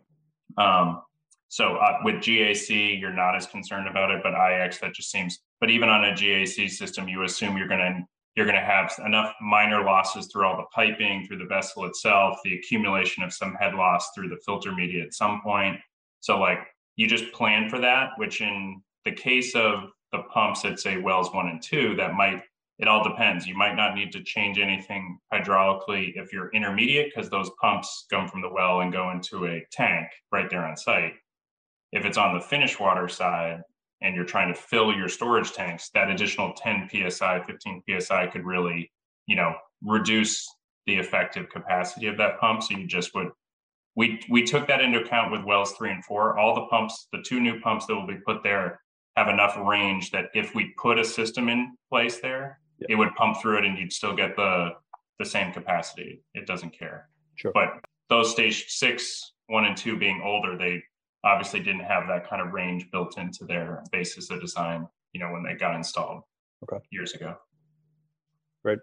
So uh, with GAC, you're not as concerned about it, but IX that just seems. But even on a GAC system, you assume you're gonna you're gonna have enough minor losses through all the piping, through the vessel itself, the accumulation of some head loss through the filter media at some point. So like you just plan for that, which in the case of the pumps at say wells one and two, that might it all depends. You might not need to change anything hydraulically if you're intermediate because those pumps come from the well and go into a tank right there on site. If it's on the finished water side and you're trying to fill your storage tanks, that additional 10 psi, 15 psi could really, you know, reduce the effective capacity of that pump. So you just would we we took that into account with wells three and four. All the pumps, the two new pumps that will be put there have enough range that if we put a system in place there, Yeah. it would pump through it and you'd still get the the same capacity. It doesn't care. Sure. But those stage six, one and two being older, they obviously didn't have that kind of range built into their basis of design, you know, when they got installed Okay. years ago. Right.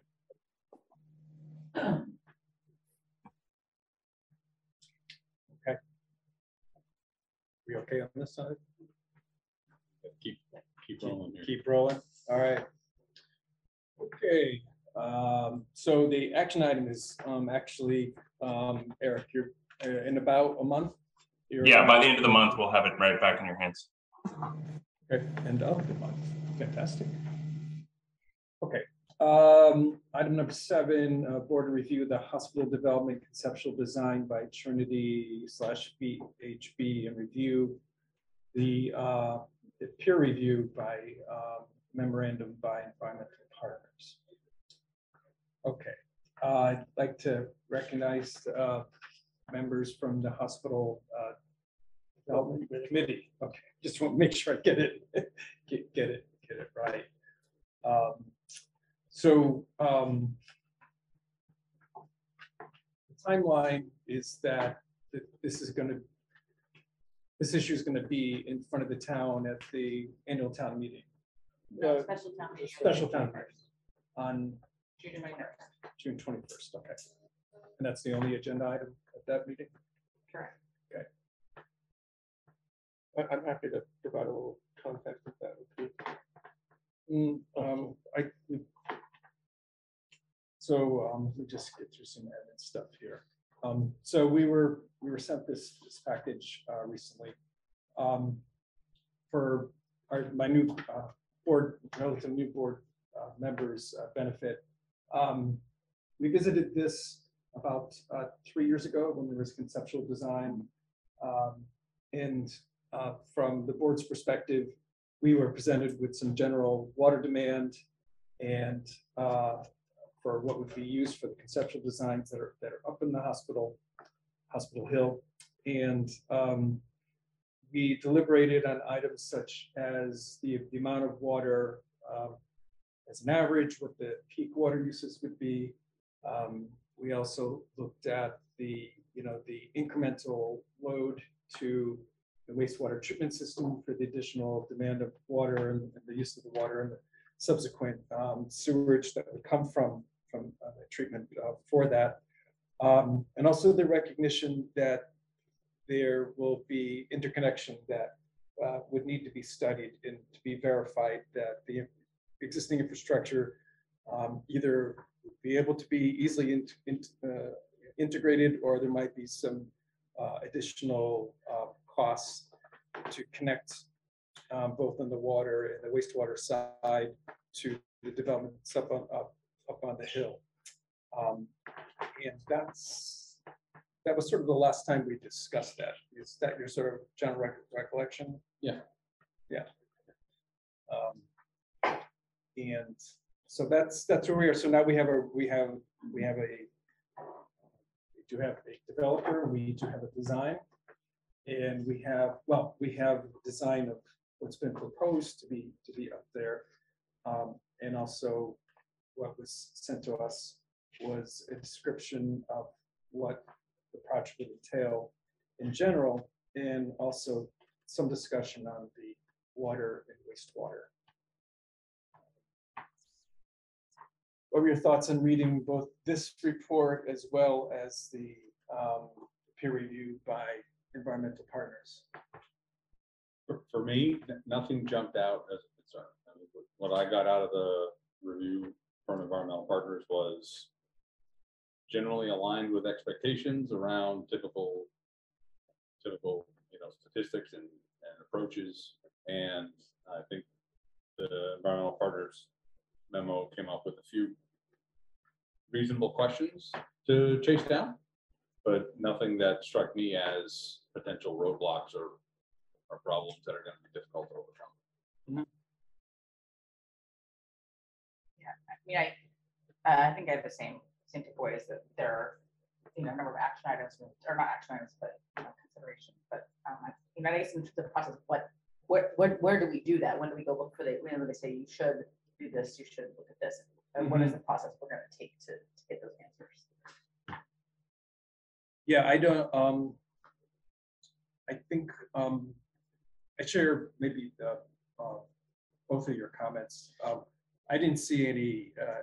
Okay. We okay on this side? Keep, keep rolling here. Keep rolling, all right. Okay, um, so the action item is, um, actually, um, Eric, you're, uh, in about a month? You're- Yeah, by the end of the month, we'll have it right back in your hands. Okay, End of the month, fantastic. Okay, Um, item number seven, uh, board to review the hospital development conceptual design by Trinity slash VHB and review the, uh, the peer review by, um, memorandum by environmental partners. Okay, uh, I'd like to recognize, uh, members from the hospital, uh, development committee. Okay, just want to make sure I get it, get, get it, get it right. Um, so, um, the timeline is that th- this is gonna, this issue is gonna be in front of the town at the annual town meeting No, Uh, special town meeting. special town meeting. on June 21st. June twenty-first, okay. And that's the only agenda item at that meeting? Correct. I, I'm happy to provide a little context if that would be. Mm, um, I. So, um, let me just get through some admin stuff here. Um, so we were, we were sent this, this package, uh, recently. Um, for our, my new, uh, board, relative new board, uh, members' uh, benefit. Um, we visited this about, uh, three years ago when there was conceptual design. Um, and, uh, from the board's perspective, we were presented with some general water demand and uh, for what would be used for the conceptual designs that are, that are up in the hospital, Hospital Hill. And um, we deliberated on items such as the, the amount of water um, as an average, what the peak water uses would be. Um, We also looked at the, you know, the incremental load to the wastewater treatment system for the additional demand of water and and the use of the water and the subsequent um, sewerage that would come from, from uh, the treatment uh, for that. Um, And also the recognition that there will be interconnection that uh, would need to be studied and to be verified that the existing infrastructure um, either be able to be easily in- in- uh, integrated or there might be some uh, additional uh, costs to connect um, both on the water and the wastewater side to the developments up on, up, up on the hill. Um, And that's, that was sort of the last time we discussed that. Is that your sort of general rec- recollection? Yeah. Yeah. Um, And so that's, that's where we are. So now we have a, we have, we have a, we do have a developer, we do have a design. And we have, well, we have design of what's been proposed to be, to be up there. Um, and also what was sent to us was a description of what the project would entail in general, and also some discussion on the water and wastewater. What were your thoughts on reading both this report as well as the um, peer review by environmental partners? For, for me, nothing jumped out as a concern. I mean, what- I got out of the review from environmental partners was generally aligned with expectations around typical, typical, you know, statistics and, and approaches. And I think the environmental partners memo came up with a few reasonable questions to chase down, but nothing that struck me as potential roadblocks or are problems that are gonna be difficult to overcome. Yeah, I mean, I, uh, I think I have the same, same takeaways that there are, you know, a number of action items, or not action items, but you know, considerations, but, um, I- you know, I guess in the process, what, what, what, where do we do that? When do we go look for the, when do they say you should do this, you should look at this? And what is the process we're gonna take to, to get those answers? Yeah, I don't, um, I think, um, I share maybe, uh, uh, both of your comments. Um, I didn't see any, uh,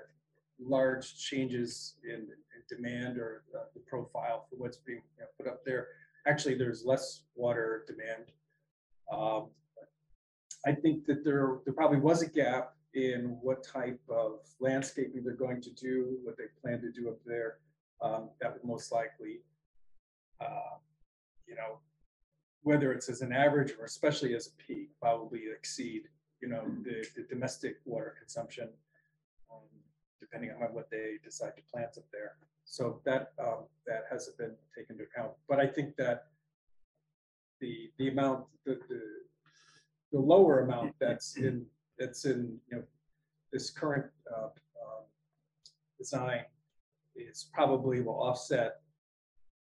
large changes in, in demand or uh, the profile for what's being you know, put up there. Actually, there's less water demand. Um, I think that there, there probably was a gap in what type of landscaping they're going to do, what they plan to do up there. Um, that would most likely uh, you know, whether it's as an average or especially as a peak, probably exceed, you know, the, the domestic water consumption. Um, depending on what they decide to plant up there. So that, um, that hasn't been taken into account, but I think that the, the amount, the, the, the lower amount that's in, that's in, you know, this current, uh, um, design is probably will offset,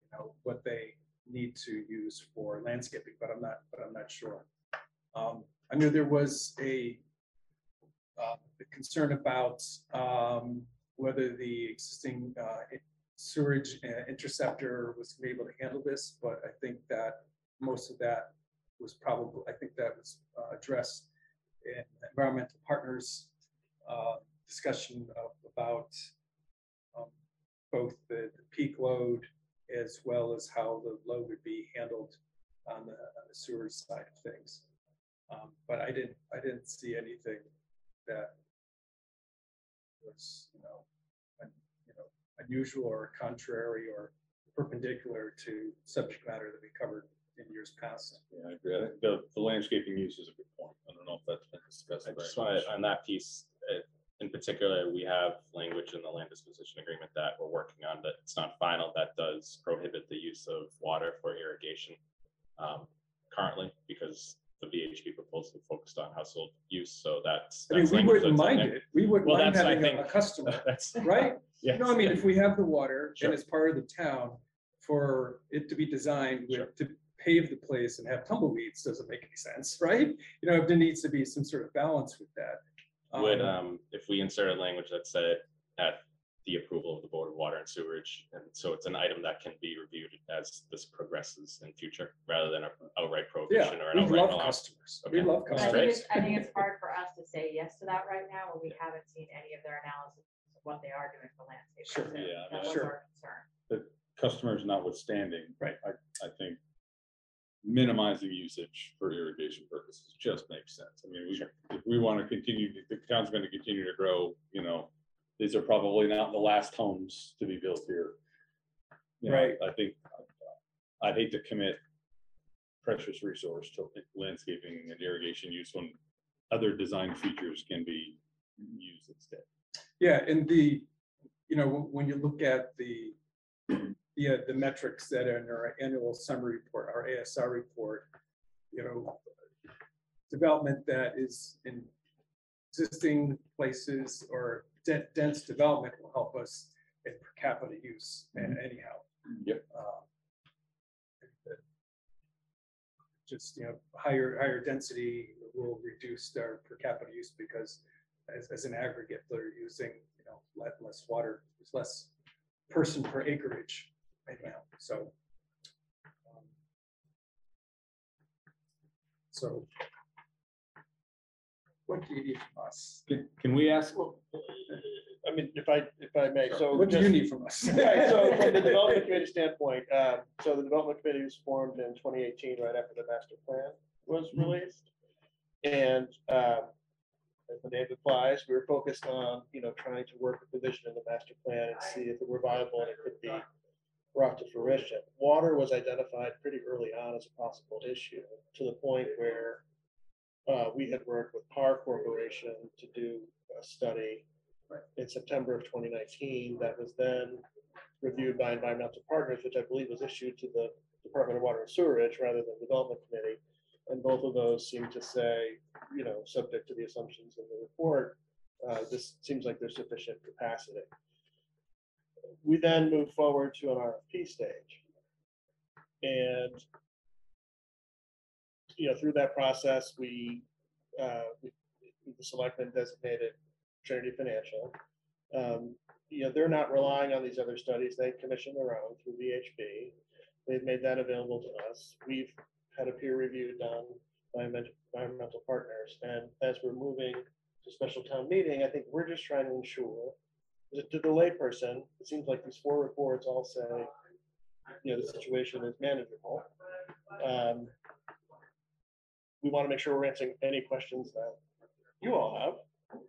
you know, what they need to use for landscaping, but I'm not, but I'm not sure. Um, I knew there was a uh, concern about um, whether the existing uh, sewage uh, interceptor was able to handle this, but I think that most of that was probably, I think that was uh, addressed environmental partners uh, discussion of about um, both the the peak load as well as how the load would be handled on the on the sewer side of things. Um, But I didn't, I didn't see anything that was, you know, un- you know, unusual or contrary or perpendicular to subject matter that we covered in years past. Yeah, I agree. I think the, the landscaping use is a good point. I don't know if that's been discussed. I very just want much. to, on that piece, uh, in particular, we have language in the land disposition agreement that we're working on, that it's not final, that does prohibit the use of water for irrigation um, currently, because the VHB proposal focused on household use, so that's. I mean, that's we language wouldn't that's in mind there. it. We wouldn't Well, mind that's, I having a- a think- customer, That's. right? Yes, No, I mean, if we have the water Sure. and it's part of the town, for it to be designed Sure. with, to pave the place and have tumbleweeds doesn't make any sense, right? You know, there needs to be some sort of balance with that. Would, Um, um, if we inserted language that said at the approval of the Board of Water and Sewerage, and so it's an item that can be reviewed as this progresses in future, rather than a outright Yeah, prohibition or an we outright love allowance. customers. We love I That's think customers. it's, I think it's hard for us to say yes to that right now, when we haven't seen any of their analysis of what they are doing for landscape. Sure. So Yeah, That mean, was Sure. our concern. Customers notwithstanding. Right. I, I think minimizing usage for irrigation purposes just makes sense. I mean, we, if we want to continue, the town's going to continue to grow, you know, these are probably not the last homes to be built here. You know, Right. I think, I'd hate to commit precious resource to landscaping and irrigation use when other design features can be used instead. Yeah, and the, you know, when- when you look at the, yeah, the metrics that are in our annual summary report, our ASR report, you know, development that is in existing places or de- dense development will help us in per capita use and anyhow. Yep. Uh, Just, you know, higher, higher density will reduce their per capita use because as, as an aggregate, they're using, you know, less, less water, there's less person per acreage right now, so. um, So. What do you need from us? Can, can we ask? I mean, if I, if I may, so. What do you need from us? Yeah, so from the development committee standpoint, um, so the development committee was formed in twenty eighteen, right after the master plan was released. And, um, as the name implies, we were focused on, you know, trying to work with the vision in the master plan and see if it were viable and it could be brought to fruition. Water was identified pretty early on as a possible issue, to the point where uh, we had worked with Pare Corporation to do a study in September of twenty nineteen that was then reviewed by environmental partners, which I believe was issued to the Department of Water and Sewerage rather than Development Committee. And both of those seem to say, you know, subject to the assumptions in the report, uh, this seems like there's sufficient capacity. We then move forward to an RFP stage. And you know, through that process, we, uh, we- the selectmen designated Trinity Financial. Um, You know, they're not relying on these other studies. They commission their own through VHB. They've made that available to us. We've had a peer review done by environmental partners. And as we're moving to special town meeting, I think we're just trying to ensure to the layperson, it seems like these four reports all say, you know, the situation is manageable. Um, We want to make sure we're answering any questions that you all have,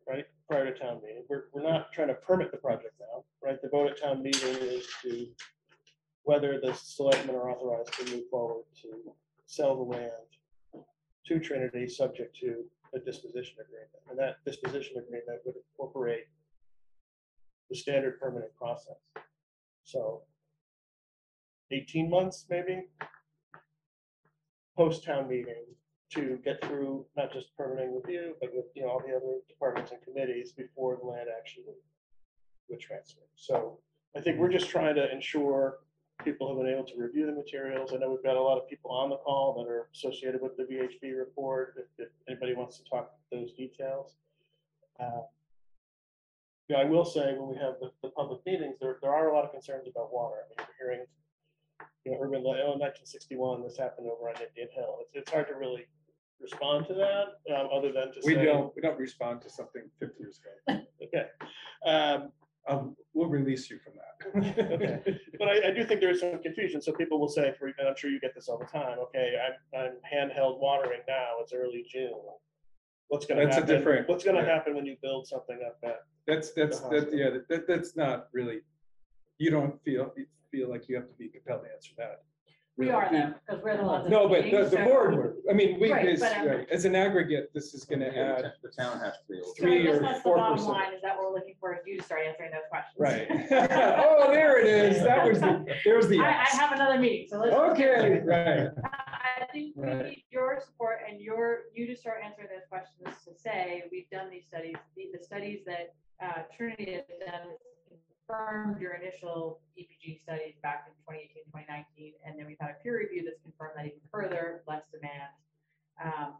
right, prior to town meeting. We're, we're not trying to permit the project now, right? The vote at town meeting is to whether the selectmen are authorized to move forward to sell the land to Trinity, subject to a disposition agreement. And that disposition agreement would incorporate the standard permitting process. So eighteen months, maybe? Post-town meeting to get through not just permitting review, but with, you know, all the other departments and committees before the land actually would transfer. So I think we're just trying to ensure people have been able to review the materials. I know we've got a lot of people on the call that are associated with the VHB report, if, if anybody wants to talk those details. Uh, Yeah, I will say, when we have the, the public meetings, there, there are a lot of concerns about water. I mean, we're hearing, you know, urban, Oh, 1961. this happened over on Indian Hill. It's, it's hard to really respond to that, um, other than to We say. don't, we don't respond to something fifty years ago. Okay. Um, Um, we'll release you from that. Okay. But I, I do think there is some confusion, so people will say, for, and I'm sure you get this all the time, okay, I'm, I'm handheld watering now, it's early June. What's That's a happen, different- what's gonna yeah. happen when you build something up at, That's, that's, The that, yeah, that, that's not really, you don't feel, you feel like you have to be compelled to answer that. We are though, because we're the ones. No, but the, the board. I mean, we, Right, as, but I'm- right, as an aggregate, this is gonna add, The town has to be able So three guess or that's the bottom 4%. line, is that what we're looking for, is you to start answering those questions. right. Oh, there it is, that was the, there's the. I, I ask. have another meeting, so let's. Okay, right, I think we Right. need your support and your, you to start answering those questions to say, we've done these studies, the, the studies that, uh, Trinity has done. Confirmed your initial EPG studies back in 2018, 2019, and then we've had a peer review that's confirmed that even further, less demand. Um,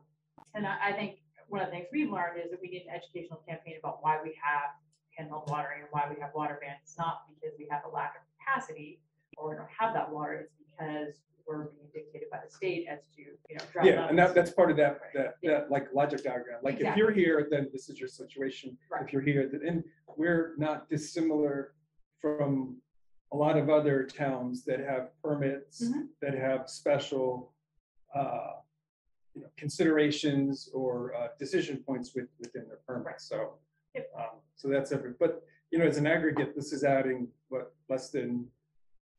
and I, I think one of the things we've learned is that we need an educational campaign about why we have handheld watering and why we have water bans. It's not because we have a lack of capacity or we don't have that water, it's because we're being dictated by the state as to, you know. drought yeah, and that, levels. that's part of that, Right. that, Yeah. that like logic diagram, like if you're here, then this is your situation. Right. If you're here, then, and we're not dissimilar from a lot of other towns that have permits, Mhm. that have special, uh, you know, considerations or, uh, decision points with, within their permit, so. Yep. um, So that's every, but, you know, as an aggregate, this is adding, what, less than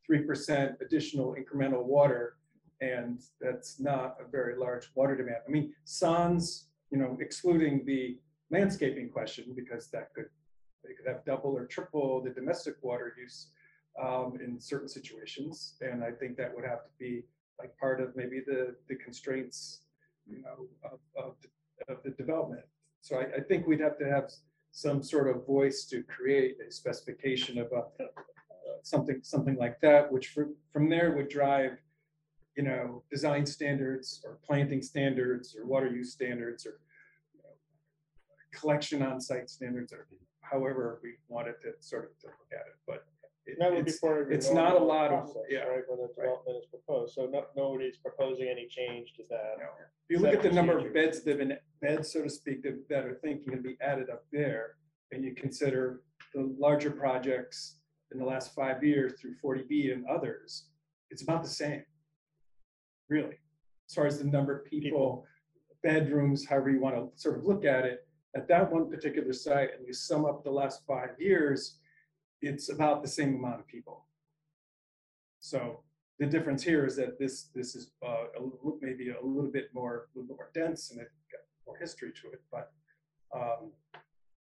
three percent additional incremental water. And that's not a very large water demand. I mean, sans, you know, excluding the landscaping question, because that could, they could have double or triple the domestic water use um, in certain situations. And I think that would have to be like part of maybe the, the constraints, you know, of, of, the- of the development. So I, I think we'd have to have some sort of voice to create a specification of a, something, something like that, which from, from there would drive, you know, design standards or planting standards or water use standards or you know, collection on site standards or however we wanted to sort of to look at it, but it- that would be it's, part of. your it's not a lot of- process, yeah, Right, when the development is proposed, so no, nobody's proposing any change to that. know, if you look at the number of beds that have been, beds, so to speak, that, that are thinking to be added up there, and you consider the larger projects in the last five years through forty B and others, it's about the same. Really, as far as the number of people, bedrooms, however you want to sort of look at it, at that one particular site, and you sum up the last five years, it's about the same amount of people. So the difference here is that this, this is uh, maybe a little bit more, a little more dense and it got more history to it, but um,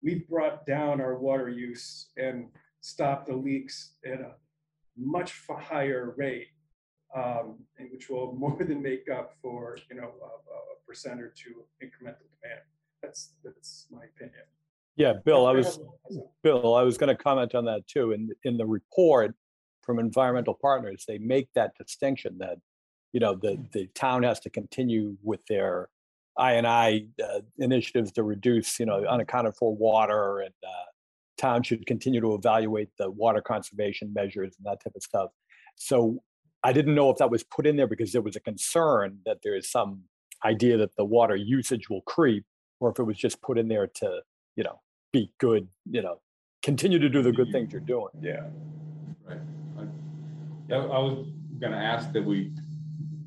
we've brought down our water use and stopped the leaks at a much higher rate, um, which will more than make up for, you know, a, a percent or two incremental demand. That's, that's my opinion. Yeah, Bill, I was, Bill, I was going to comment on that too. In, in the report from environmental partners, they make that distinction that, you know, the, the town has to continue with their I and I uh, initiatives to reduce, you know, unaccounted for water and uh, town should continue to evaluate the water conservation measures and that type of stuff. So I didn't know if that was put in there because there was a concern that there is some idea that the water usage will creep, or if it was just put in there to, you know, be good, you know, continue to do the good things you're doing. Yeah. Right. I I was gonna ask that we,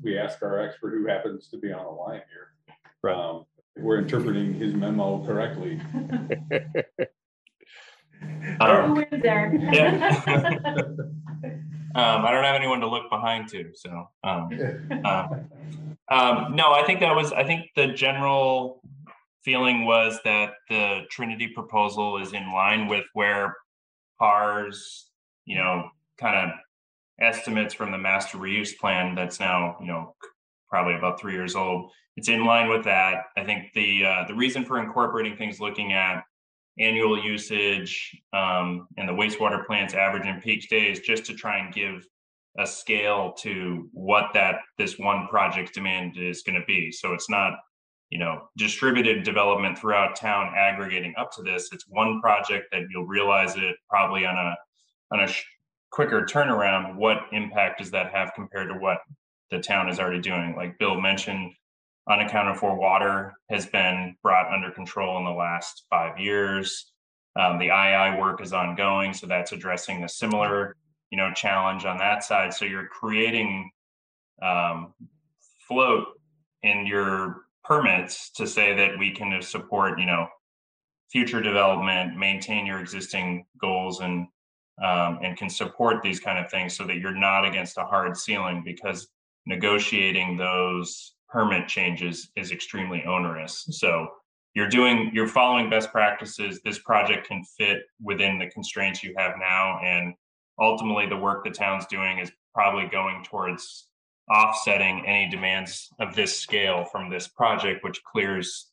we ask our expert who happens to be on the line here. Right. um, if We're interpreting his memo correctly. Um, Who is there? Yeah. Um, I don't have anyone to look behind to, so, um, um, um, no, I think that was, I think the general feeling was that the Trinity proposal is in line with where Pare's, you know, kind of estimates from the master reuse plan that's now, you know, probably about three years old. It's in line with that. I think the uh, the reason for incorporating things looking at annual usage um, and the wastewater plant's average and peak days, just to try and give a scale to what that this one project demand is going to be. So it's not, you know, distributed development throughout town aggregating up to this. It's one project that you'll realize it probably on a on a sh- quicker turnaround. What impact does that have compared to what the town is already doing? Like Bill mentioned, unaccounted for water has been brought under control in the last five years. Um, the II work is ongoing, so that's addressing a similar, you know, challenge on that side. So you're creating um, float in your permits to say that we can support, you know, future development, maintain your existing goals, and um, and can support these kind of things, so that you're not against a hard ceiling because negotiating those permit changes is extremely onerous. So you're doing, you're following best practices. This project can fit within the constraints you have now. And ultimately, the work the town's doing is probably going towards offsetting any demands of this scale from this project, which clears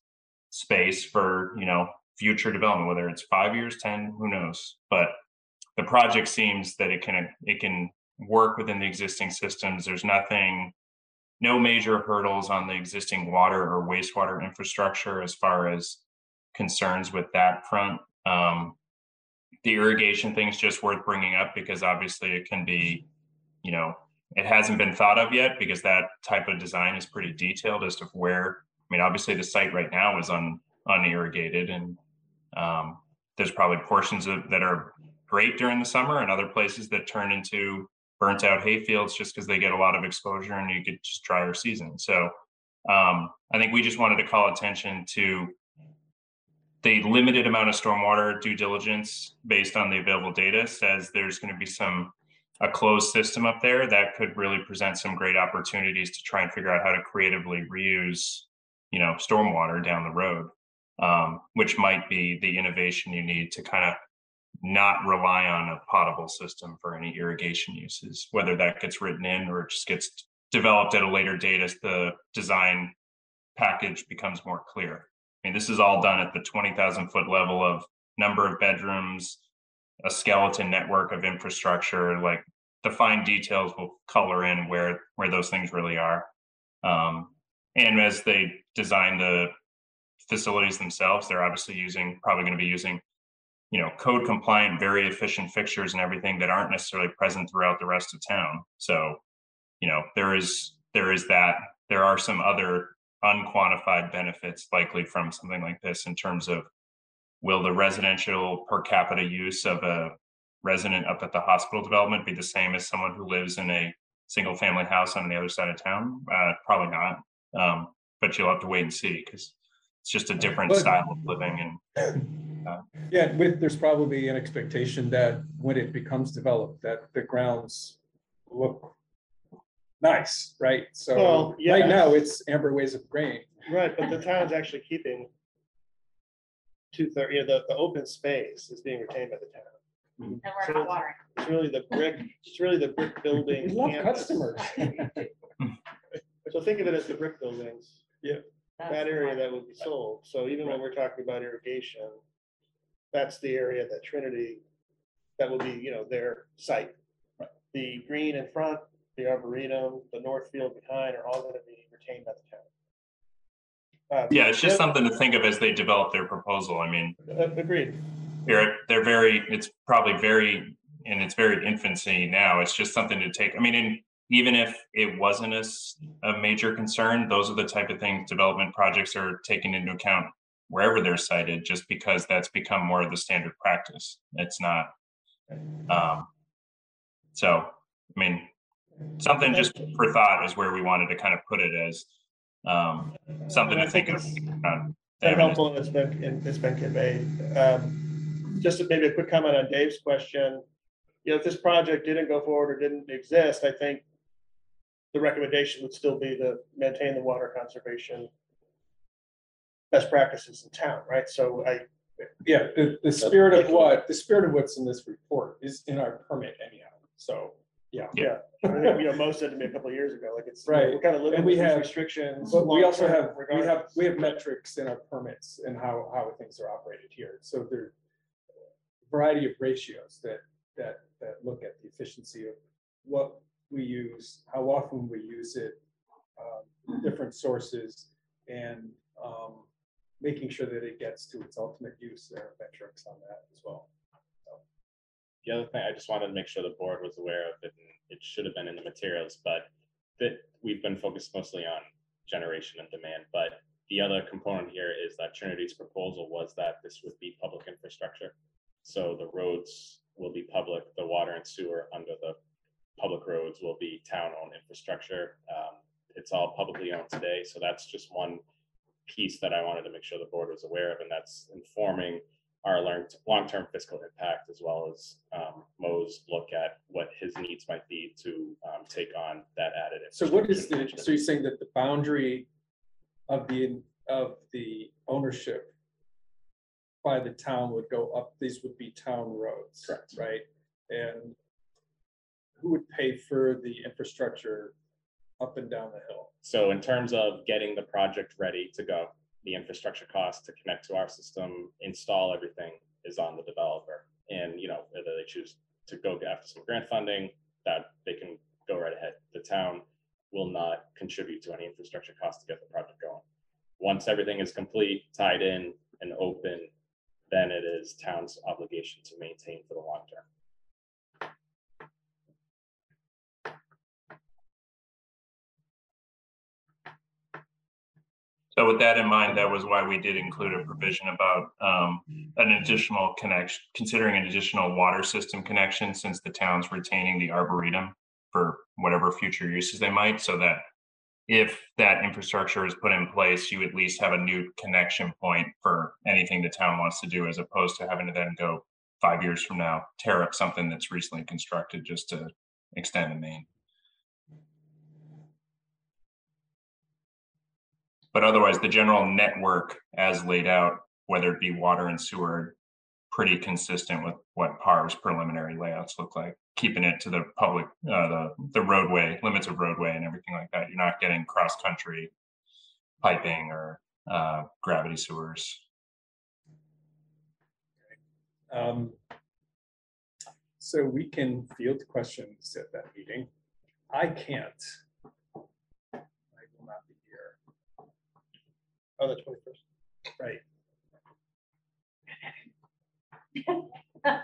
space for, you know, future development, whether it's five years, 10, who knows? But the project seems that it can, it can work within the existing systems. There's nothing no major hurdles on the existing water or wastewater infrastructure as far as concerns with that front. Um, the irrigation thing is just worth bringing up because obviously it can be, you know, it hasn't been thought of yet because that type of design is pretty detailed as to where. I mean, obviously the site right now is un unirrigated, and um, there's probably portions of, that are great during the summer, and other places that turn into burnt out hay fields just because they get a lot of exposure and you get just drier season. So um, I think we just wanted to call attention to the limited amount of stormwater due diligence based on the available data says there's going to be some a closed system up there that could really present some great opportunities to try and figure out how to creatively reuse you know stormwater down the road um, which might be the innovation you need to kind of not rely on a potable system for any irrigation uses, whether that gets written in or it just gets developed at a later date as the design package becomes more clear. I mean, this is all done at the 20,000 foot level of number of bedrooms, a skeleton network of infrastructure, like the fine details will color in where, where those things really are. Um, and as they design the facilities themselves, they're obviously using, probably going to be using you know, code compliant, very efficient fixtures and everything that aren't necessarily present throughout the rest of town. So, you know, there is there is that. There are some other unquantified benefits likely from something like this in terms of will the residential per capita use of a resident up at the hospital development be the same as someone who lives in a single family house on the other side of town? Uh, probably not. Um, but you'll have to wait and see because it's just a different But- style of living and Yeah, with, there's probably an expectation that when it becomes developed, that the grounds look nice, right? So Well, right now, it's amber ways of grain. Right, but the town's actually keeping two thirds, you know, the, the open space is being retained by the town. Mm-hmm. And we're not watering. It's really the brick, it's really the brick We building. love campus. customers. So think of it as the brick buildings, That's that area that would be sold. So even when we're talking about irrigation, that's the area that Trinity, that will be, you know, their site. The green in front, the arboretum, the north field behind are all gonna be retained by the town. Uh, Yeah, it's just something to think of as they develop their proposal. I mean, uh, Agreed. they're, they're very, it's probably very, in its very infancy now. It's just something to take, I mean, and even if it wasn't a, a major concern, those are the type of things development projects are taking into account wherever they're cited, just because that's become more of the standard practice. It's not. Um, so, I mean, something just for thought is where we wanted to kind of put it as um, something to think of. uh, Very helpful, and it's been, it's been conveyed. Um, Just maybe a quick comment on Dave's question. You know, if this project didn't go forward or didn't exist, I think the recommendation would still be to maintain the water conservation best practices in town, right? So I, Yeah, the, the spirit of what, the spirit of what's in this report is in our permit anyhow, so, yeah. Yeah, I think, you know, Mo said to me a couple of years ago, like it's, Right. we're kind of living And with we these have- restrictions. But we also long-term have, we have, we have metrics in our permits and how, how things are operated here. So there a variety of ratios that, that, that look at the efficiency of what we use, how often we use it, um, different sources, and um, making sure that it gets to its ultimate use. There are metrics on that as well. The other thing, I just wanted to make sure the board was aware of it, and it should have been in the materials, but that we've been focused mostly on generation and demand, but the other component here is that Trinity's proposal was that this would be public infrastructure. So the roads will be public, the water and sewer under the public roads will be town-owned infrastructure. Um, It's all publicly owned today, so that's just one piece that I wanted to make sure the board was aware of, and that's informing our long-term fiscal impact as well as um, Mo's look at what his needs might be to um, take on that added. So what is the, so you're saying that the boundary of the, of the ownership by the town would go up, these would be town roads? Correct. Right? And who would pay for the infrastructure up and down the hill? So in terms of getting the project ready to go, the infrastructure cost to connect to our system, install everything is on the developer. And, you know, whether they choose to go after some grant funding, that they can go right ahead. The town will not contribute to any infrastructure cost to get the project going. Once everything is complete, tied in and open, then it is town's obligation to maintain for the long term. So with that in mind, that was why we did include a provision about um, an additional connection, considering an additional water system connection since the town's retaining the arboretum for whatever future uses they might, so that if that infrastructure is put in place, you at least have a new connection point for anything the town wants to do, as opposed to having to then go five years from now, tear up something that's recently constructed just to extend the main. But otherwise, the general network as laid out, whether it be water and sewer, pretty consistent with what Pare's preliminary layouts look like, keeping it to the public, uh, the, the roadway, limits of roadway and everything like that. You're not getting cross-country piping or, uh, gravity sewers. Um, So we can field questions at that meeting. I can't. I will not be here. Oh, the twenty-first. Right.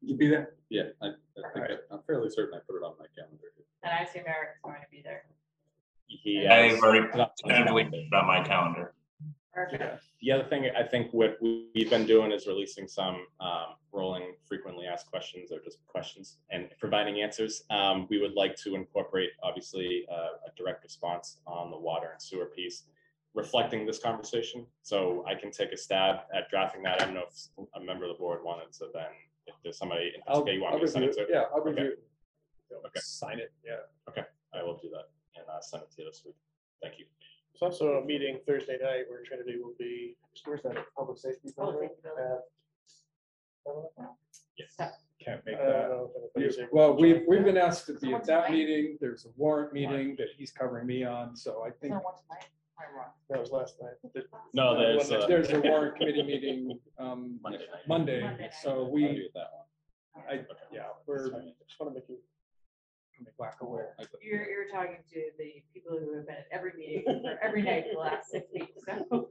You be there? Yeah, I, I think, Alright. I- I'm fairly certain I put it on my calendar. And I assume Eric's going to be there. He I've has- already tentatively put it on my calendar. Perfect. The other thing I think what we- we've been doing is releasing some um, rolling frequently asked questions or just questions and providing answers. Um, We would like to incorporate, obviously, uh, a direct response on the water and sewer piece, reflecting this conversation. So I can take a stab at drafting that. I don't know if a member of the board wanted to then, if there's somebody in I'll, particular you want I'll me to send it it. to, Yeah, I'll Okay. review it. Okay. Sign it, yeah. Okay. I will do that and uh, send it to you this week. Thank you. There's also a meeting Thursday night where Trinity will be, where's that, public safety Public building? safety. Uh, Yes. Can't make that. know if anybody's able to Well, we've, we've been asked to be at that away. meeting. There's a warrant meeting that he's covering me on, so I think So what's my, my wrong? That was last night. No, Uh, there's, uh, there's a warrant committee meeting um, Monday night. Monday, Monday. so I'll we, do that one. I, yeah, we're Just want to make you. Black aware. You're, you're talking to the people who have been at every meeting for every night for the last six weeks, so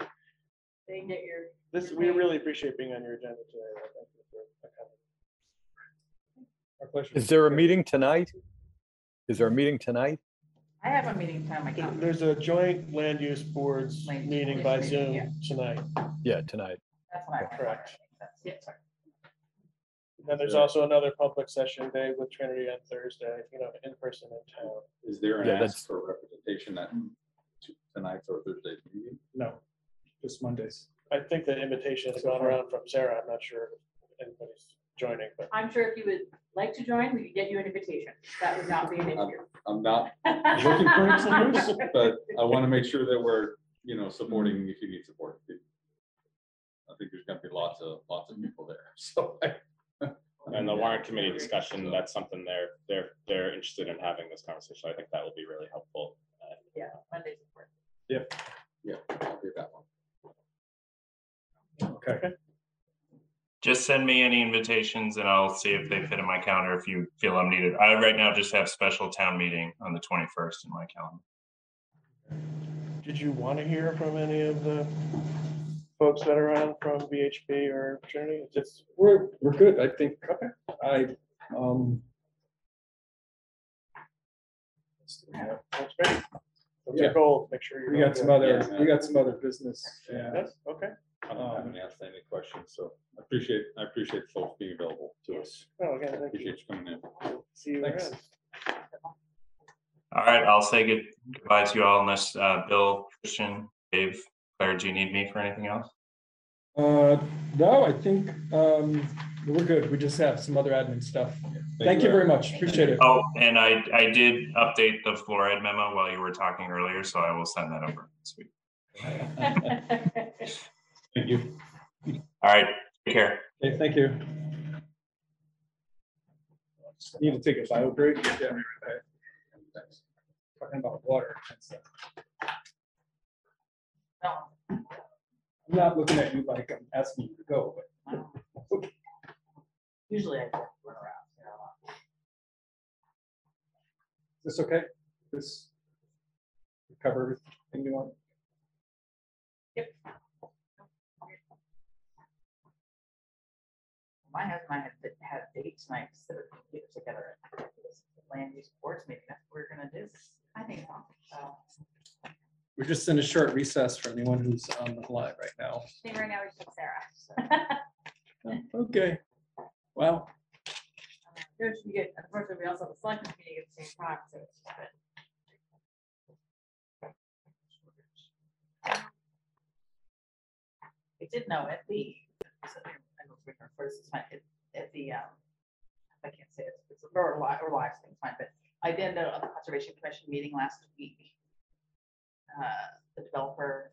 they get your, This, we really appreciate being on your agenda today. Thank you for coming. Our pleasure. Is there a meeting tonight? Is there a meeting tonight? I have a meeting time, I can't. There's a joint land use boards Land use meeting boards by meeting, yeah. Zoom tonight. Yeah, tonight. That's what I. went Correct. for. That's- Yeah, sorry. And then there's also another public session day with Trinity on Thursday, you know, in person in town. Is there an Yeah, ask for representation at t- tonight's or Thursday's meeting? No, just Mondays. I think the invitation has gone around from Sarah. I'm not sure if anybody's joining, but I'm sure if you would like to join, we could get you an invitation. That would not be an issue. I'm not looking for excuse, but I want to make sure that we're, you know, supporting if you need support. I think there's gonna be lots of, lots of people there, so. I- And the warrant committee discussion, that's something they're, they're, they're interested in having this conversation. I think that will be really helpful. Uh, Yeah, Monday's important. Yeah, yeah, I'll be at that one. Okay, Just send me any invitations and I'll see if they fit in my calendar if you feel I'm needed. I right now just have special town meeting on the twenty-first in my calendar. Did you want to hear from any of the folks that are on from VHB or Trinity? It's Just, we're, we're good, I think, okay, I, um. that's great. What's Yeah. your goal? Make sure you're. We got some other, Yeah. we got some other business, yeah. Yes, okay. I don't have Um, any outstanding questions, so I appreciate, I appreciate folks being available to us. Oh, again, thank you. Appreciate you coming in. See you Thanks. around. All right, I'll say good goodbye to you all unless uh, Bill, Christian, Dave, Claire, do you need me for anything else? Uh, no, I think, um, we're good, we just have some other admin stuff. Thank you very much, appreciate it. Oh, and I, I did update the fluoride memo while you were talking earlier, so I will send that over this week. Thank you. All right, take care. Okay, thank you. Need to take a bio break? Yeah. Thanks. Talking about water. and stuff. No, I'm not looking at you like I'm asking you to go, but usually I run around, you know. is this okay? This cover everything you want? Yep. My husband and I had, had a date tonight, to sit get together this land use boards meeting, that's what we're gonna do. I think, so. We're just in a short recess for anyone who's on the live right now. I think right now we should Sarah. Okay, well, There should get, unfortunately, we also have a selectmen meeting at the same time, so it's just been. I did know at the, so I don't remember first, it's fine, at, at the, um, I can't say it, it's, or live, or live, thing, it's fine, but I did know at the Conservation Commission meeting last week. Uh, the developer,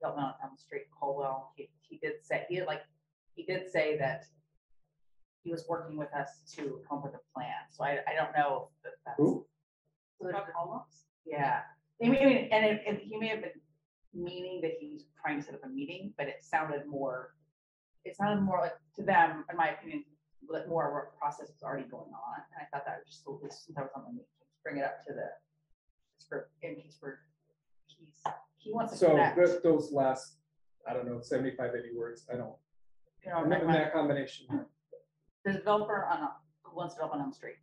development on Elm Street, Colwell, he, he did say, he like, he did say that he was working with us to come up with a plan, so I, I don't know if that's. who? So there's yeah, I mean, and it, and he may have been meaning that he's trying to set up a meeting, but it sounded more. It sounded more like, to them, in my opinion, that more a process was already going on, and I thought that was just, a little- since I was on the meeting, bring it up to the. For, in case for, he's, he wants to So connect, th- those last, I don't know, 75, 80 words, I don't, you know, remember recommend- that combination. the developer on, a- who wants to develop on Elm Street.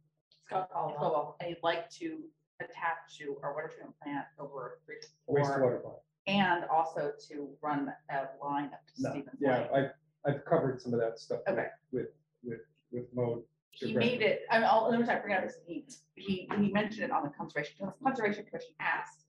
Scott Caldwell. Caldwell, and he'd like to attach to our water treatment plant over three to four. Wastewater plant. And also to run a line up to No, Stevens Yeah, Lane. I, I've covered some of that stuff. with- Okay. With, with, with Mo. He made it, I mean, I'll, let me try to bring it up, he, he, he mentioned it on the conservation, the conservation commission asked,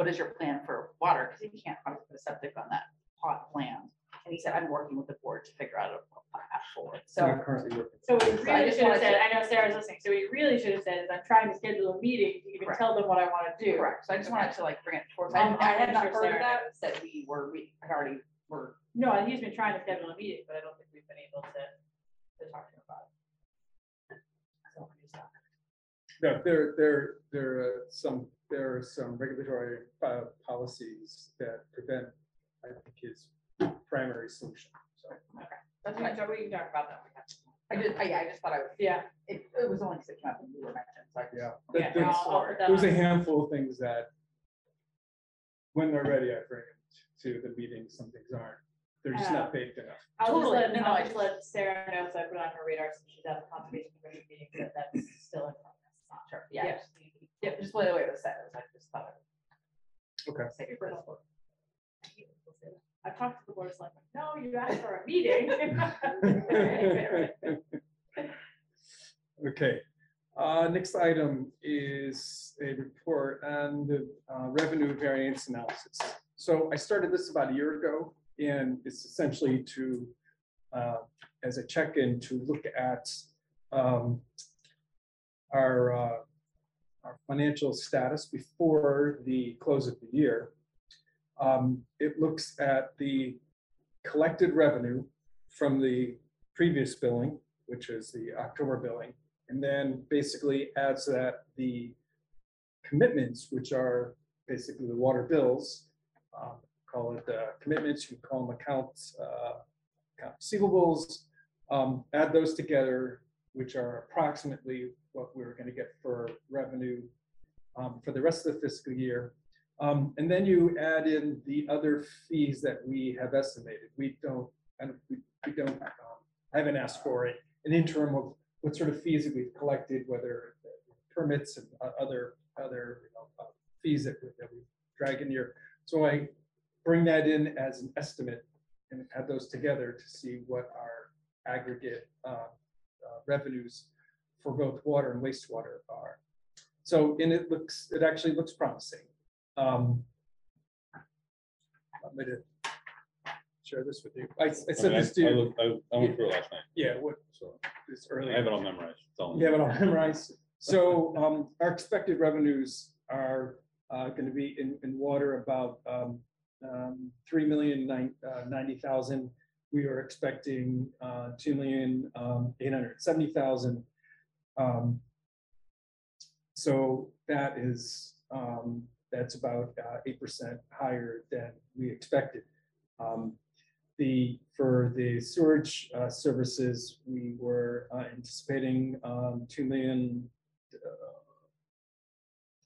what is your plan for water? Because he can't put a septic on that pot plan. And he said, I'm working with the board to figure out a path forward. So, Not currently working. So we So I really just should have wanted said, to- I know Sarah's listening, so we really should have said is I'm trying to schedule a meeting to even Correct. tell them what I want to do. correct, so I just wanted to like bring it towards, Um, I, I had I'm not sure heard of Sarah that, that we were, we had already were. No, and he's been trying to schedule a meeting, but I don't think we've been able to, to talk to him about it. so we just thought- No, there, there, there are some, there are some regulatory uh, policies that prevent, I think, his primary solution. So okay. That's We what I, can talk- we can talk about that. I just, I, yeah, I just thought I would, Yeah, it, it was only because it came up and you were mentioned, so I just. Yeah. yeah, There's- I'll- I'll put that There's a on. handful of things that, when they're ready, I bring it to the meeting, some things aren't. They're just not baked enough. I'll just Totally. let, No, no, I'll just just- let Sarah know, so I put it on her radar, since she's at the conservation commission meeting, that that's still in progress. It's not Sure, yeah, Yeah. just, yeah, just the way it was said, it was, I just thought. it- Okay. Say it first. I've talked to the board of like, no, you asked for a meeting. Okay, uh, next item is a report on the uh, revenue variance analysis. So I started this about a year ago, and it's essentially to, uh, as a check-in to look at um, our, uh, our financial status before the close of the year. Um, It looks at the collected revenue from the previous billing, which is the October billing, and then basically adds that the commitments, which are basically the water bills. um, Call it uh, commitments, you call them accounts, uh, account receivables. um, Add those together, which are approximately what we're going to get for revenue um, for the rest of the fiscal year. Um, And then you add in the other fees that we have estimated. We don't, we we don't, um, I haven't asked for it, an interim of what sort of fees that we've collected, whether permits and other, other you know, uh, fees that that we drag in here. So I bring that in as an estimate and add those together to see what our aggregate uh, revenues for both water and wastewater are. So, and it looks, it actually looks promising. Um, I'm gonna share this with you. I, I I said this to, I you. looked- I I went through it last night, yeah, what, so this I earlier. have it all memorized. it's all in You have it all memorized. So um, our expected revenues are uh going to be in, in water about um, um, three million nine, uh, ninety thousand. We are expecting uh, two million um. Um, So that is, um, that's about uh, eight percent higher than we expected. Um, the, for the sewage uh, services, we were uh, anticipating um, two million,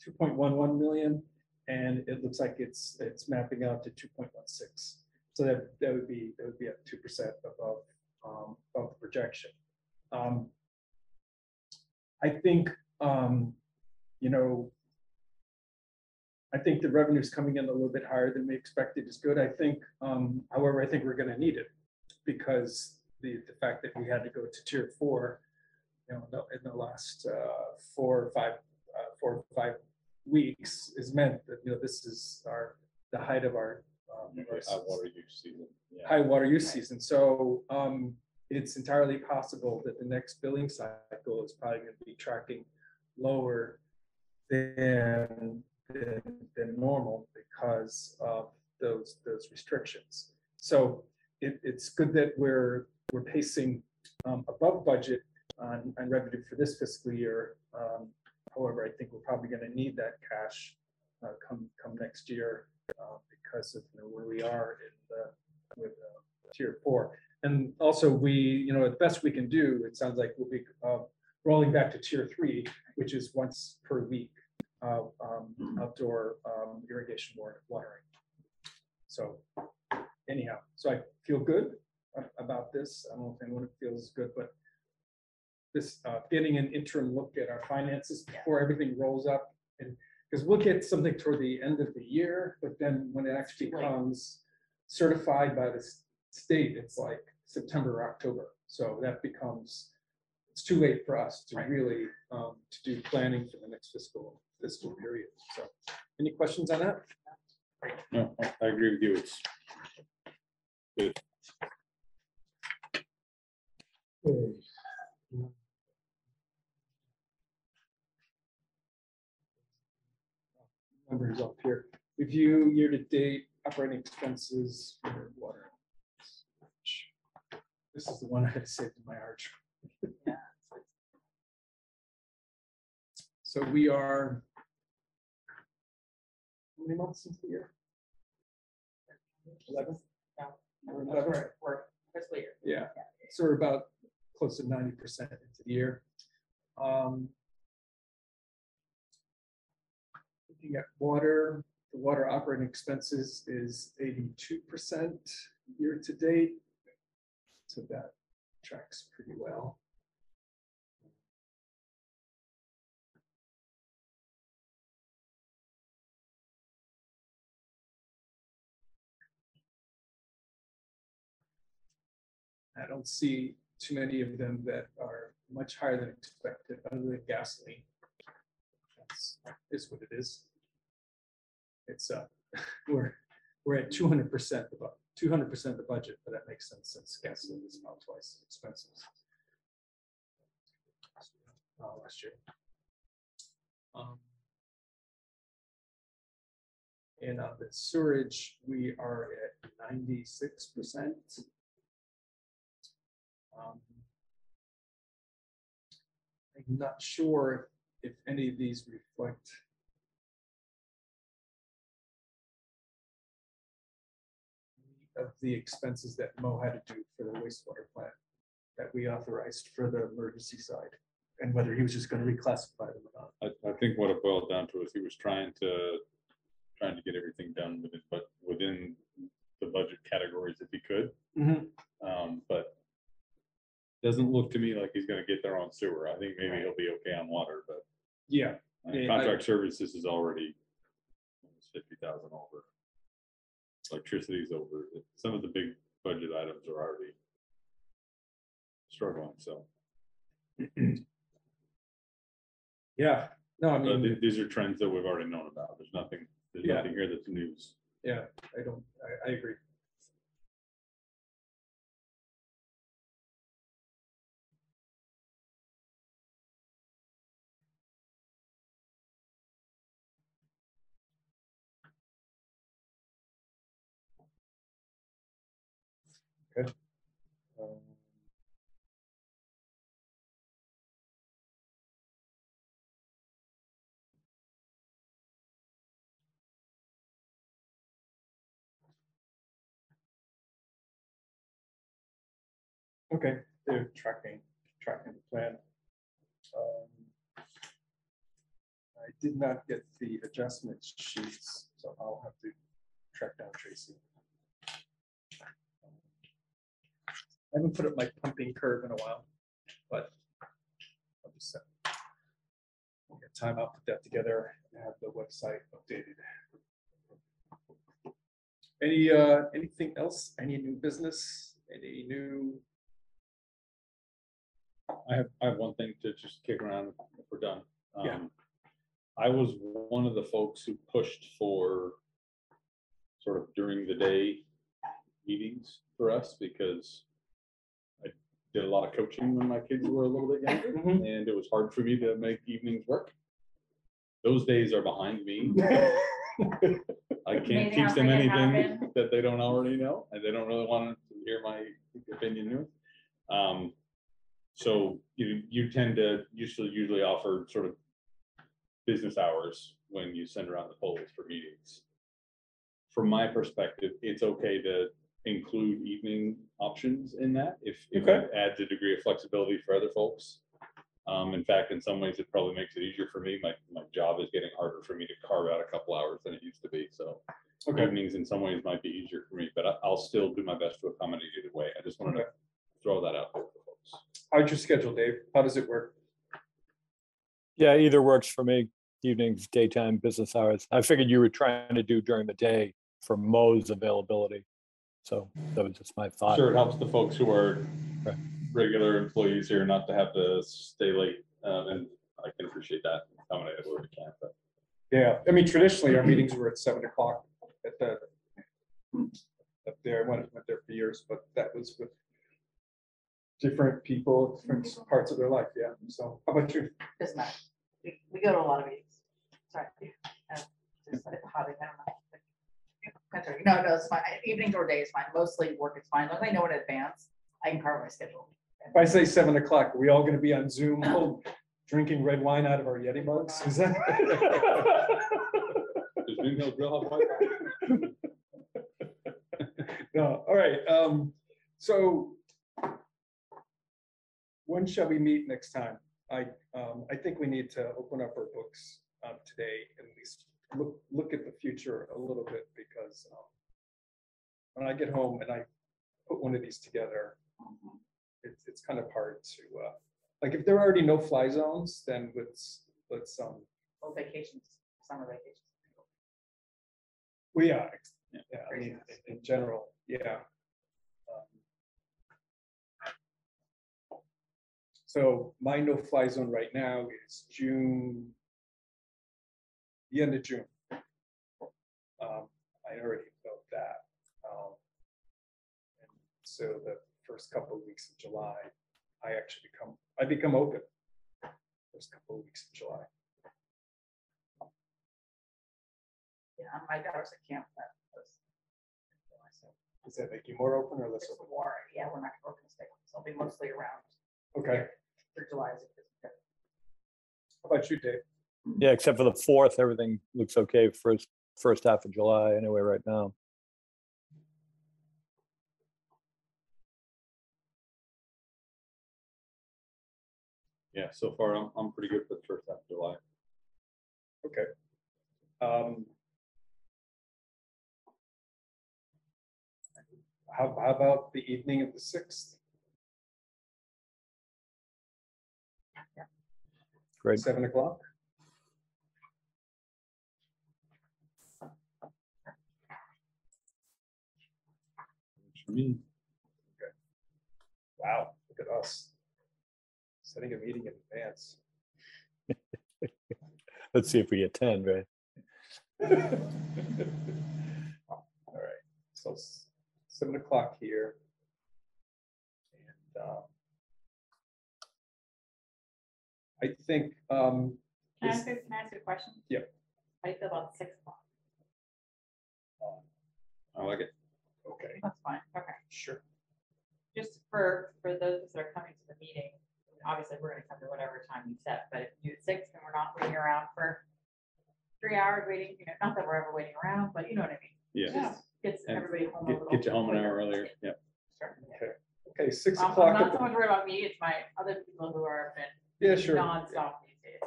two point one one million, and it looks like it's, it's mapping out to two point one six. So that, that would be, that would be at two percent above, um, above the projection. Um, I think, um, you know, I think the revenue's coming in a little bit higher than we expected is good. I think, um, however, I think we're gonna need it because the, the fact that we had to go to tier four, you know, in the- last, uh, four or five, uh, four or five weeks is meant that, you know, this is our, the height of our High water use season. high water use season. So um, it's entirely possible that the next billing cycle is probably going to be tracking lower than, than, than normal because of those, those restrictions. So it, it's good that we're, we're pacing um, above budget on, on revenue for this fiscal year. Um, However, I think we're probably going to need that cash uh, come, come next year uh, because of you know, where we are in the, with uh, tier four. And also, we, you know, the best we can do, it sounds like we'll be uh, rolling back to tier three, which is once per week of um, outdoor um, irrigation water watering. So anyhow, so I feel good about this. I don't know if anyone feels good, but this, uh, getting an interim look at our finances before everything rolls up and because we'll get something toward the end of the year, but then when it actually Too comes certified by the s- state, it's like September, or October. So that becomes, it's too late for us to Right. really, um, to do planning for the next fiscal, fiscal period. So, any questions on that? No, I I agree with you. It's Numbers up here. Review year-to-date operating expenses for water. This is the one I had saved in my arch. Yeah. So we are. How many months into the year? Eleven? In eleven? We're, we're fiscal year. Yeah, so we're about close to ninety percent into the year. Um, Looking at water, the water operating expenses is eighty-two percent year to date. So that tracks pretty well. I don't see too many of them that are much higher than expected, other than gasoline. That's is what it is. It's uh, we're, we're at two hundred percent, about two hundred percent of the budget, but that makes sense since gasoline is about twice as expensive. Uh, last year. Um, And on the sewerage, we are at ninety-six percent. Um, I'm not sure if any of these reflect of the expenses that Mo had to do for the wastewater plant that we authorized for the emergency side, and whether he was just gonna reclassify them or not. I, I think what it boiled down to is he was trying to, trying to get everything done within, but within the budget categories if he could. Um, but doesn't look to me like he's gonna get there on sewer. I think maybe he'll be okay on water, but Yeah, I- contract services is already fifty thousand over. Electricity's over. Some of the big budget items are already struggling, so. yeah, no, I uh, mean, th- these are trends that we've already known about. There's nothing, there's Yeah. nothing here that's news. yeah, I don't, I, I agree. Okay. Um, Okay, they're tracking, tracking the plan. Um, I did not get the adjustment sheets, so I'll have to track down Tracy. I haven't put up my pumping curve in a while, but I'll just set. Get time, I'll put that together and have the website updated. Any, uh, anything else? Any new business? Any new? I have, I have one thing to just kick around if we're done. Yeah. Um, I was one of the folks who pushed for sort of during the day meetings for us because did a lot of coaching when my kids were a little bit younger Mhm. and it was hard for me to make evenings work. Those days are behind me. I can't Amazing teach them anything happened. that they don't already know, and they don't really want to hear my opinion. Um, so you, you tend to usually, usually offer sort of business hours when you send around the polls for meetings. From my perspective, it's okay to include evening options in that if, if it adds a degree of flexibility for other folks. Um, in fact, in some ways, it probably makes it easier for me. My, my job is getting harder for me to carve out a couple hours than it used to be, so. Okay, Evenings in some ways might be easier for me, but I, I'll still do my best to accommodate either way. I just wanted to throw that out there for folks. how's your schedule, Dave? How does it work? Yeah, either works for me. Evenings, daytime, business hours. I figured you were trying to do during the day for Mo's availability. So that was just my thought. Sure, it helps the folks who are Right. regular employees here not to have to stay late, um, and I can appreciate that, accommodate it where we can, but. Yeah, I mean, traditionally, our meetings were at seven o'clock at the. Up there, I went, went there for years, but that was with. Different people, different parts of their life, yeah, so how about you? Doesn't matter. We, we go to a lot of meetings. Sorry. Uh, just like hobby, I don't know. That's all right. No, no, it's fine. Evenings or days, fine. Mostly work is fine. As long as I know in advance, I can carve my schedule. If I say seven o'clock, are we all gonna be on Zoom, oh, drinking red wine out of our Yeti mugs? Is that? Does Green Grill have Wi-Fi? No, all right, um, so. When shall we meet next time? I, um, I think we need to open up our books, um, today, at least look, look at the future a little bit, because, um. When I get home and I put one of these together, it's, it's kind of hard to, uh, like, if there are already no fly zones, then let's, let's, um, Well, vacations, summer vacations. we are, Yeah. yeah, I mean, in- in general, yeah. Um, So my no-fly zone right now is June. The end of June. Um, I already know that. um, and So the first couple of weeks of July, I actually become, I become open. First couple of weeks of July. Yeah, my daughter's at camp. that was- so Does that make you more open or less open? more, yeah, we're not gonna stay, so I'll be mostly around Okay, for July. how about you, Dave? Yeah, except for the fourth, everything looks okay first, first half of July anyway, right now. Yeah, so far, I'm, I'm pretty good for the first half of July. Okay. Um, How, how about the evening of the sixth, Great. seven o'clock? For me, Wow, look at us. Setting a meeting in advance. Let's see if we attend, right? All right, so s- seven o'clock here. And um, I think, um, Can I ask, you- can I ask you a question? Yep. How do you feel about six o'clock? I like it. Okay, That's fine, okay. sure. Just for, for those that are coming to the meeting, obviously, we're gonna come to whatever time you set, but if you do six, then we're not waiting around for three hours waiting, you know, not that we're ever waiting around, but you know what I mean? Yeah, Just Gets And everybody home get, little. get you home an hour earlier, yeah. Sure. Okay, Okay. six I'm I'm o'clock. not at so much worried about me, it's my other people who are been Yeah, sure. nonstop these days.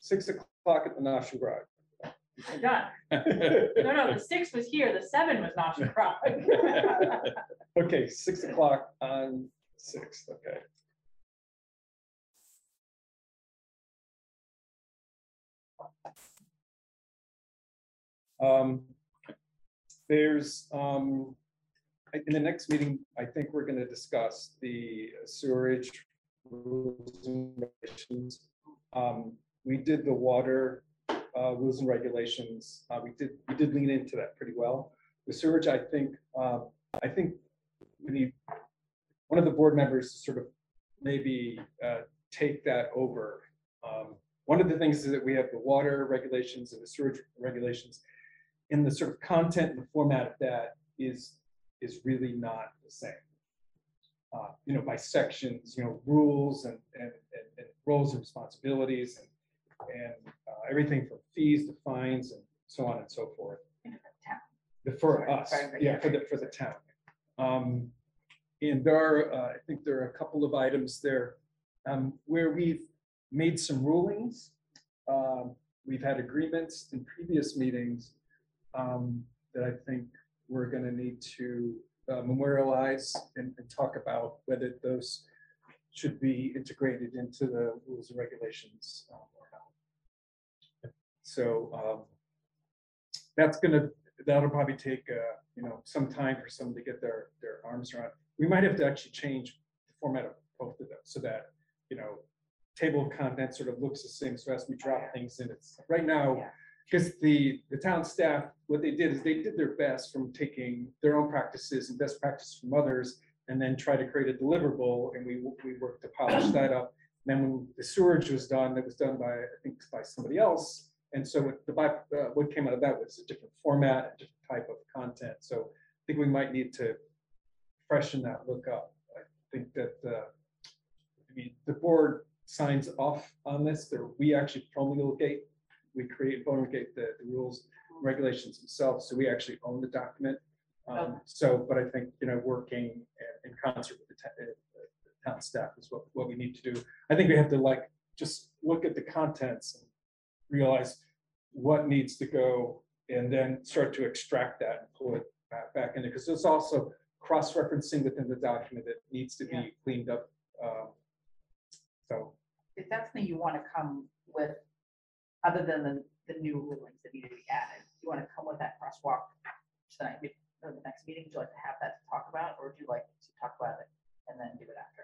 Six o'clock at the Nashua Garage. We're done. No, no, the six was here, the seven was not Prague. Okay, six o'clock on sixth, okay. Um, There's, um, I- in the next meeting, I think we're gonna discuss the sewerage rules and regulations. Um, We did the water uh, rules and regulations. Uh, We did, we did lean into that pretty well. The sewage, I think, uh, I think we need, one of the board members to sort of maybe uh, take that over. Um, One of the things is that we have the water regulations and the sewage regulations. And the sort of content and the format of that is, is really not the same. Uh, You know, by sections, you know, rules and, and, and- and roles and responsibilities and, and uh, everything from fees to fines and so on and so forth. The- For Right, us, yeah, yeah. for the, for the town. Um, And there are, uh, I think there are a couple of items there um, where we've made some rulings. Um, We've had agreements in previous meetings um, that I think we're gonna need to uh, memorialize and, and talk about whether those should be integrated into the rules and regulations um. So um, that's gonna, that'll probably take, uh, you know, some time for someone to get their, their arms around. We might have to actually change the format of both of them so that, you know, table of content sort of looks the same, so as we drop things in, it's, right now, because the, the town staff, what they did is they did their best from taking their own practices and best practices from others and then try to create a deliverable, and we, we worked to polish that up. And then when the sewerage was done, it was done by, I think, by somebody else. And so what the, uh, what came out of that was a different format, a different type of content. So I think we might need to freshen that look up. I think that, uh, I mean, the board signs off on this, there, we actually promulgate, we create, promulgate the, the rules, regulations themselves, so we actually own the document. Um, Okay. so, but I think, you know, working in concert with the uh, the town staff is what, what we need to do. I think we have to like, just look at the contents and realize what needs to go and then start to extract that and pull it back, back in, because there's also cross-referencing within the document that needs to Yeah. be cleaned up. um, So, If that's something you want to come with, other than the, the new rulings that need to be added, you want to come with that crosswalk tonight, or the next meeting, would you like to have that to talk about, or would you like to talk about it and then do it after?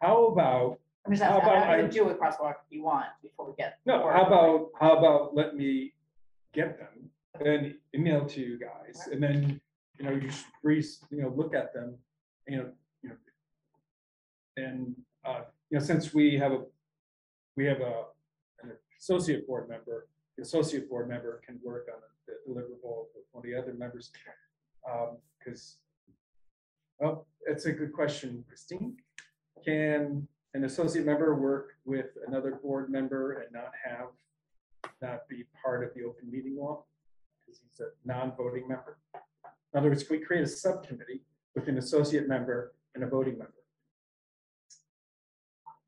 how about, I'm just How asking, about not I- gonna do a crosswalk if you want before we get. no, how about, how about let me get them and email to you guys, and then, you know, you just breeze, you know, look at them, you know, you know. And, uh, you know, since we have a, we have a, an associate board member, the associate board member can work on the deliverable with one of the other members. Um, because, oh, that's a good question, Christine. Can an associate member work with another board member and not have, not be part of the open meeting law? Because he's a non-voting member. In other words, can we create a subcommittee with an associate member and a voting member?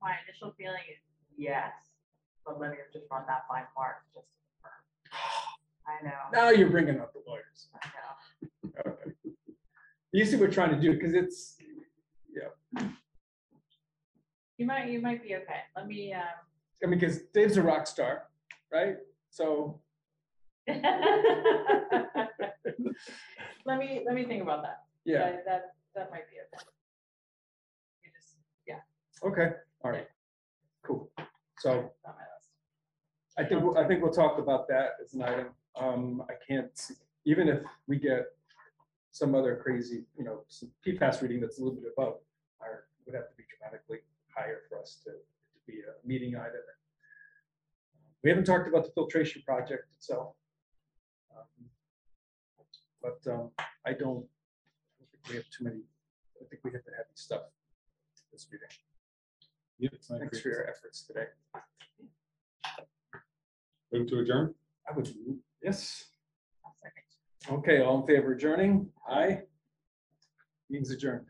My initial feeling is yes, but let me just run that by Mark just to confirm. I know, Now you're bringing up the lawyers. I know. Okay. You see what we're trying to do, because it's, You might, you might be okay. Let me, um. I mean, because Dave's a rock star, right? So, Let me, let me think about that. yeah, That- That, that might be okay. You just, yeah. okay, all right, cool. So it's my list. I think, we'll- I think we'll talk about that as an item. Um, I can't, even if we get some other crazy, you know, some PFAS reading that's a little bit above, our, would have to be dramatically higher for us to, to be a meeting item. We haven't talked about the filtration project itself. Um, But, um, I don't, I think we have too many, I think we hit the heavy stuff this meeting. Yep, Thanks for your efforts today. Move to adjourn? I would, yes. Second. Okay, all in favor of adjourning? Aye. Meeting's adjourned.